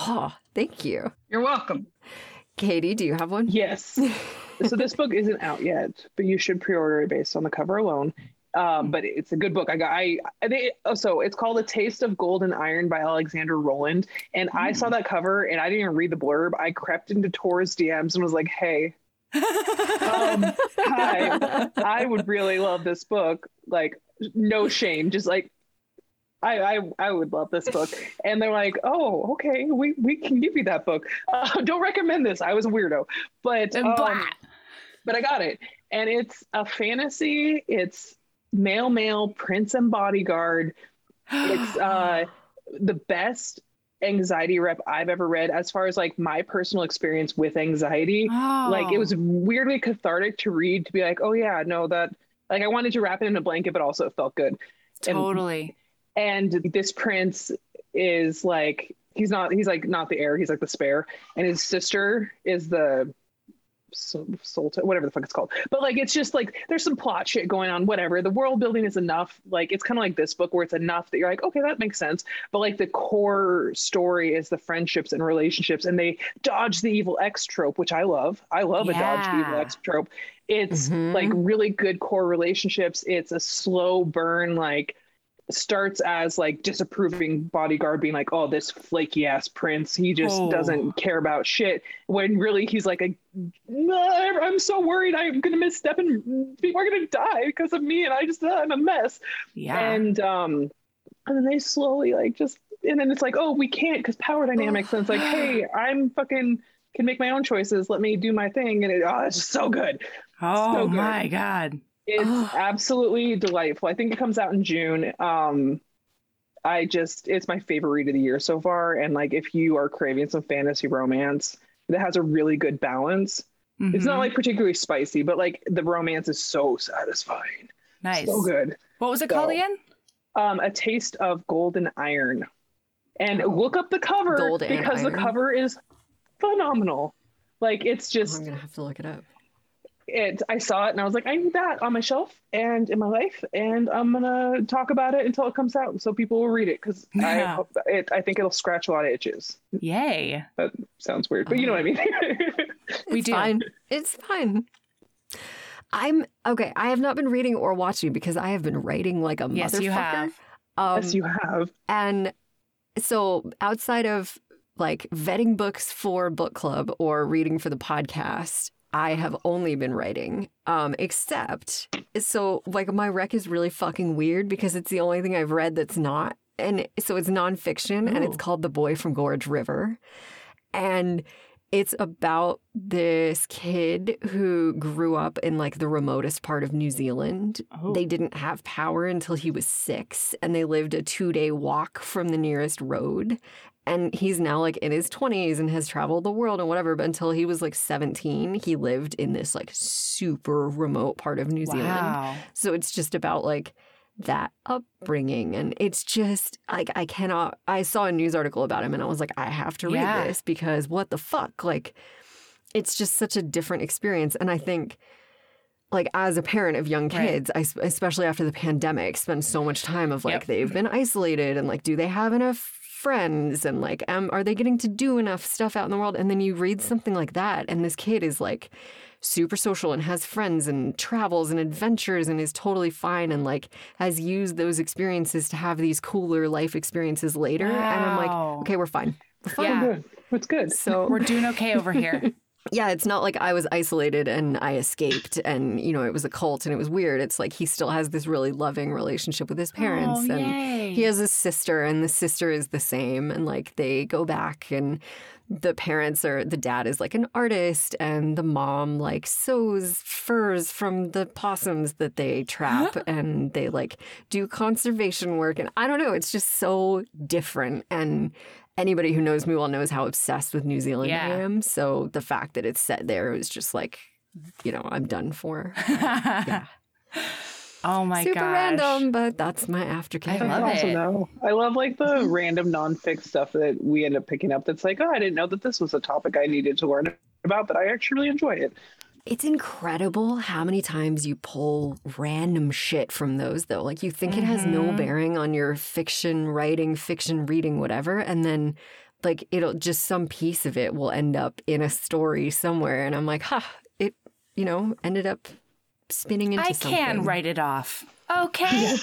Oh, thank you. You're welcome. Katee, do you have one? Yes. [laughs] so this book isn't out yet, but you should pre-order it based on the cover alone. Um, but it's a good book. I got I they, oh, so it's called A Taste of Gold and Iron by Alexandra Rowland. And mm. I saw hmm. that cover and I didn't even read the blurb. I crept into Tor's DMs and was like, hey, um, hi, I would really love this book. Like, no shame, just like I, I I would love this book. And they're like, oh, okay, we we can give you that book. [laughs] Uh, don't recommend this. I was a weirdo, but um, but I got it, and it's a fantasy. It's male male prince and bodyguard it's [gasps] uh the best anxiety rep I've ever read as far as like my personal experience with anxiety. Oh. Like it was weirdly cathartic to read to be like, oh yeah, no, that like I wanted to wrap it in a blanket, but also it felt good. Totally. And, and this prince is like he's not he's like not the heir, he's like the spare. And his sister is the Sultan, whatever the fuck it's called. But like, it's just like there's some plot shit going on. Whatever. The world building is enough. Like, it's kind of like this book where it's enough that you're like, okay, that makes sense. But like, the core story is the friendships and relationships, and they dodge the evil X trope, which I love. I love yeah. a dodge the evil X trope. It's mm-hmm. like really good core relationships. It's a slow burn, like starts as like disapproving bodyguard being like oh this flaky ass prince he just oh. doesn't care about shit when really he's like a i'm so worried i'm gonna misstep and people are gonna die because of me and i just uh, i'm a mess yeah and um and then they slowly like just and then it's like oh we can't because power [sighs] dynamics and it's like hey i'm fucking can make my own choices let me do my thing and it, oh it's just so good oh so good. my god it's absolutely delightful. I think it comes out in June. Um, I just it's my favorite read of the year so far. And like if you are craving some fantasy romance that has a really good balance, mm-hmm. it's not mm-hmm. like particularly spicy, but like the romance is so satisfying. Nice. So good. What was it so, called again? Um, a taste of golden iron. And oh. look up the cover Gold because the cover is phenomenal. Like it's just oh, I'm gonna have to look it up it I saw it and I was like, I need that on my shelf and in my life, and I'm gonna talk about it until it comes out so people will read it because yeah. I it, I think it'll scratch a lot of itches. Yay! That sounds weird, but you know what I mean. [laughs] we do. Fine. It's fine. I'm okay. I have not been reading or watching because I have been writing like a yes, motherfucker. You have. Um, yes, you have. And so outside of like vetting books for book club or reading for the podcast, I have only been writing. Um, except so like my rec is really fucking weird because it's the only thing I've read that's not. And so it's nonfiction Ooh. and it's called The Boy from Gorge River. And it's about this kid who grew up in like the remotest part of New Zealand. Oh. They didn't have power until he was six, and they lived a two day walk from the nearest road and he's now like in his 20s and has traveled the world and whatever but until he was like 17 he lived in this like super remote part of new wow. zealand so it's just about like that upbringing and it's just like i cannot i saw a news article about him and i was like i have to read yeah. this because what the fuck like it's just such a different experience. And I think, like, as a parent of young Right. kids, I, especially after the pandemic, spend so much time of like, Yep. they've been isolated and like, do they have enough friends? And like, um, are they getting to do enough stuff out in the world? And then you read something like that, and this kid is like, super social and has friends and travels and adventures and is totally fine and like has used those experiences to have these cooler life experiences later and i'm like okay we're fine we're fine Yeah. Good. It's good. so We're doing okay over here. [laughs] yeah, it's not like I was isolated and I escaped and, you know, it was a cult and it was weird. It's like he still has this really loving relationship with his parents Oh, and yay. he has a sister and the sister is the same and like they go back and the parents are the dad is like an artist and the mom like sews furs from the possums that they trap [gasps] and they like do conservation work and I don't know, it's just so different and anybody who knows me well knows how obsessed with New Zealand I am. So the fact that it's set there was just like, you know, I'm done for. [laughs] Oh my god. Super gosh. random, but that's my aftercare. I That's love awesome, it. though. I love like the [laughs] random non-fic stuff that we end up picking up. That's like, oh, I didn't know that this was a topic I needed to learn about, but I actually really enjoy it. It's incredible how many times you pull random shit from those, though. Like you think it has no Mhm. bearing on your fiction writing, fiction reading, whatever, and then like it'll just some piece of it will end up in a story somewhere, and I'm like, ha, it, you know, ended up spinning into I something. can write it off. Okay.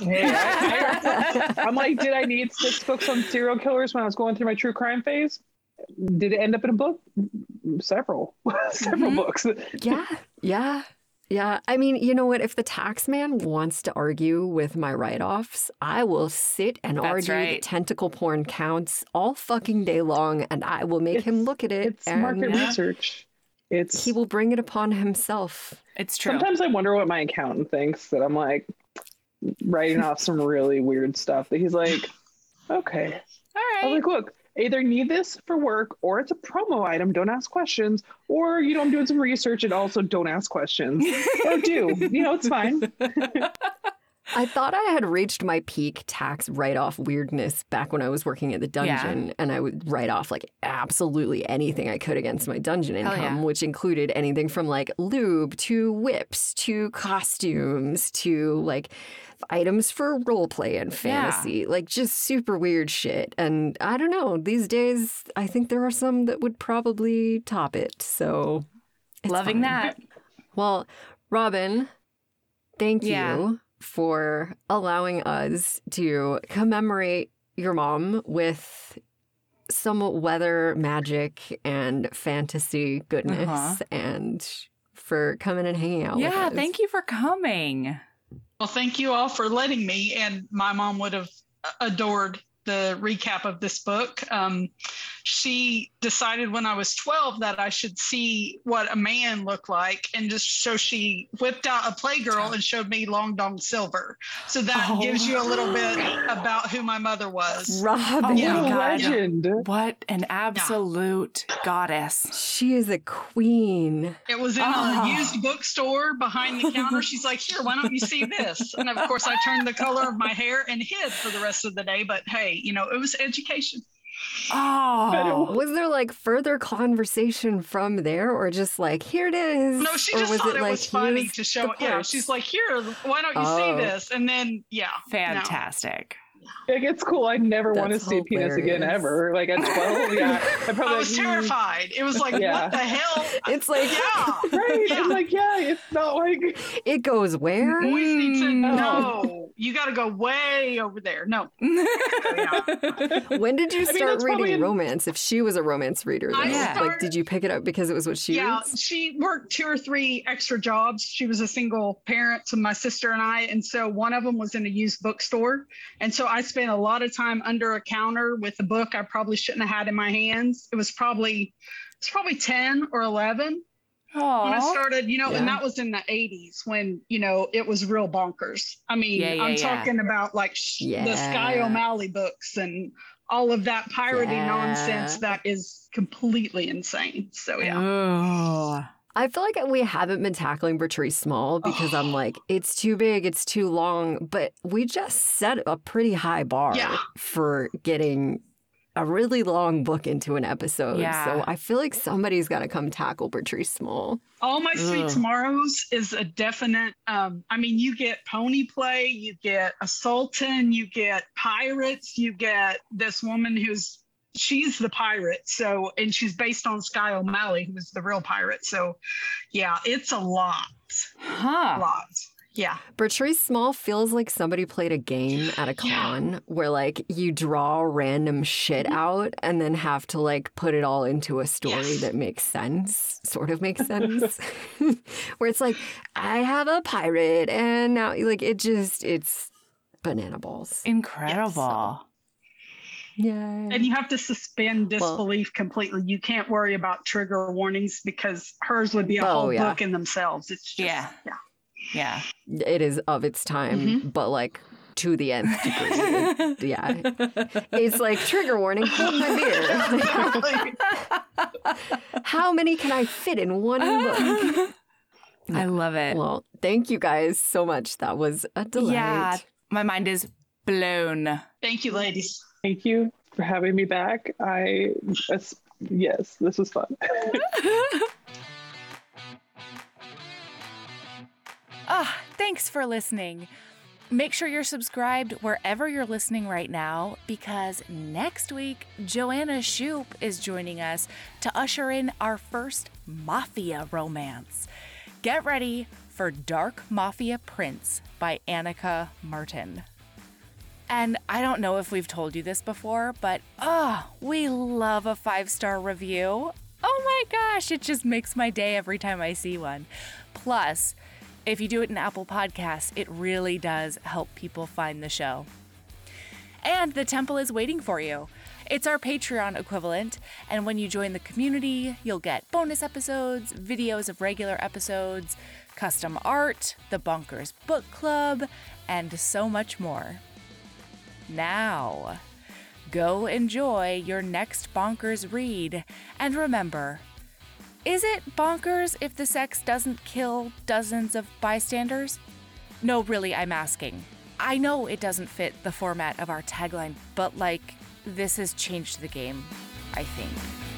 Hey, I, am like, did I need six books on serial killers when I was going through my true crime phase? Did it end up in a book? Several, [laughs] several Mhm. books. Yeah, yeah, yeah. I mean, you know what? If the tax man wants to argue with my write offs, I will sit and That's argue that right. tentacle porn counts all fucking day long, and I will make him look at it. It's and market Yeah. research. It's he will bring it upon himself. It's true. sometimes I wonder what my accountant thinks that I'm like writing off some really weird stuff that he's like, [sighs] okay. All I'm like, look, either need this for work or it's a promo item, don't ask questions, or you know, I'm doing some research and also don't ask questions. or do. You know, it's fine. [laughs] I thought I had reached my peak tax write off weirdness back when I was working at the Yeah. dungeon, and I would write off like absolutely anything I could against my dungeon income, yeah. which included anything from like lube to whips to costumes to like items for role play and Yeah. fantasy, like just super weird shit. And I don't know, these days, I think there are some that would probably top it. So Loving fine. that. Well, Robin, thank Yeah. you for allowing us to commemorate your mom with some weather magic and fantasy goodness Uh-huh. and for coming and hanging out with Yeah, us. thank you for coming. Well, thank you all for letting me. And my mom would have adored the recap of this book. Um, she decided when I was 12 that I should see what a man looked like. And just so she whipped out a Playgirl and showed me Long Dong Silver. So that Oh. gives you a little bit about who my mother was. Robin, Oh Yeah. What a God. legend. What an absolute goddess. she is a queen. It was in Oh. a used bookstore behind the counter. She's like, Here, why don't you see this? And of course, I turned the color of my hair and hid for the rest of the day. But hey, you know, it was education. Oh. Was there like further conversation from there or just like, here it is? No, she Or just thought it, was like, funny to show the. Yeah, she's like, Here, why don't you Oh. see this? And then, yeah. no. Fantastic. Like, it's cool. I never want to That's see penis again ever. Like at 12, yeah. [laughs] I probably I was like, mm, terrified. It was like, Yeah. What the hell? It's like, Yeah. [laughs] Right. Yeah. I'm like, yeah, it's not like it goes where? Boys need to Mm. know. You got to go way over there. No. [laughs] When did you I mean, start that's reading in- romance? If she was a romance reader, though, I like, did you pick it up because it was what she yeah, reads? she worked two or three extra jobs. She was a single parent to my sister and I, and so one of them was in a used bookstore. And so I spent a lot of time under a counter with a book I probably shouldn't have had in my hands. It was probably it's probably ten or eleven when I started. You know, Yeah. and that was in the '80s when you know it was real bonkers. I mean, Yeah, yeah, I'm yeah. talking about like sh- the Skye O'Malley books and all of that piratey Yeah. nonsense that is completely insane. So yeah. Oh. I feel like we haven't been tackling Bertrice Small because I'm like, [sighs] it's too big, it's too long, but we just set a pretty high bar Yeah. for getting a really long book into an episode. Yeah. So I feel like somebody's got to come tackle Patrice Small. All My Sweet Ugh. Tomorrows is a definite. Um, I mean, you get pony play, you get a sultan, you get pirates, you get this woman who's she's the pirate. So, and she's based on Skye O'Malley, who was the real pirate. So, yeah, it's a lot, Huh. A lot. Yeah, Bertrice Small feels like somebody played a game at a con where like you draw random shit mm-hmm. out and then have to like put it all into a story Yes. that makes sense, sort of makes [laughs] sense. [laughs] where it's like, I have a pirate and now like it just it's banana balls. Incredible. Yeah. and you have to suspend Well- disbelief completely. You can't worry about trigger warnings because hers would be a Oh, whole yeah. book in themselves. It's just, Yeah. yeah. Yeah. It is of its time, mm-hmm. but like to the nth degree. [laughs] Yeah. It's like trigger warning, hold my beer. [laughs] How many can I fit in one book? [laughs] I love it. Well, thank you guys so much. That was a delight. yeah. My mind is blown. Thank you, ladies. Thank you for having me back. I, yes, this was fun. [laughs] Ah, thanks for listening. Make sure you're subscribed wherever you're listening right now because next week, Joanna Shupe is joining us to usher in our first Mafia romance. Get ready for Dark Mafia Prince by Annika Martin. And I don't know if we've told you this before, but oh, we love a five star review. Oh my gosh, it just makes my day every time I see one. Plus, if you do it in Apple Podcasts, it really does help people find the show. And the temple is waiting for you. It's our Patreon equivalent, and when you join the community, you'll get bonus episodes, videos of regular episodes, custom art, the Bonkers Book Club, and so much more. Now, go enjoy your next Bonkers read, and remember, is it bonkers if the sex doesn't kill dozens of bystanders? No, really, I'm asking. I know it doesn't fit the format of our tagline, but like, this has changed the game, I think.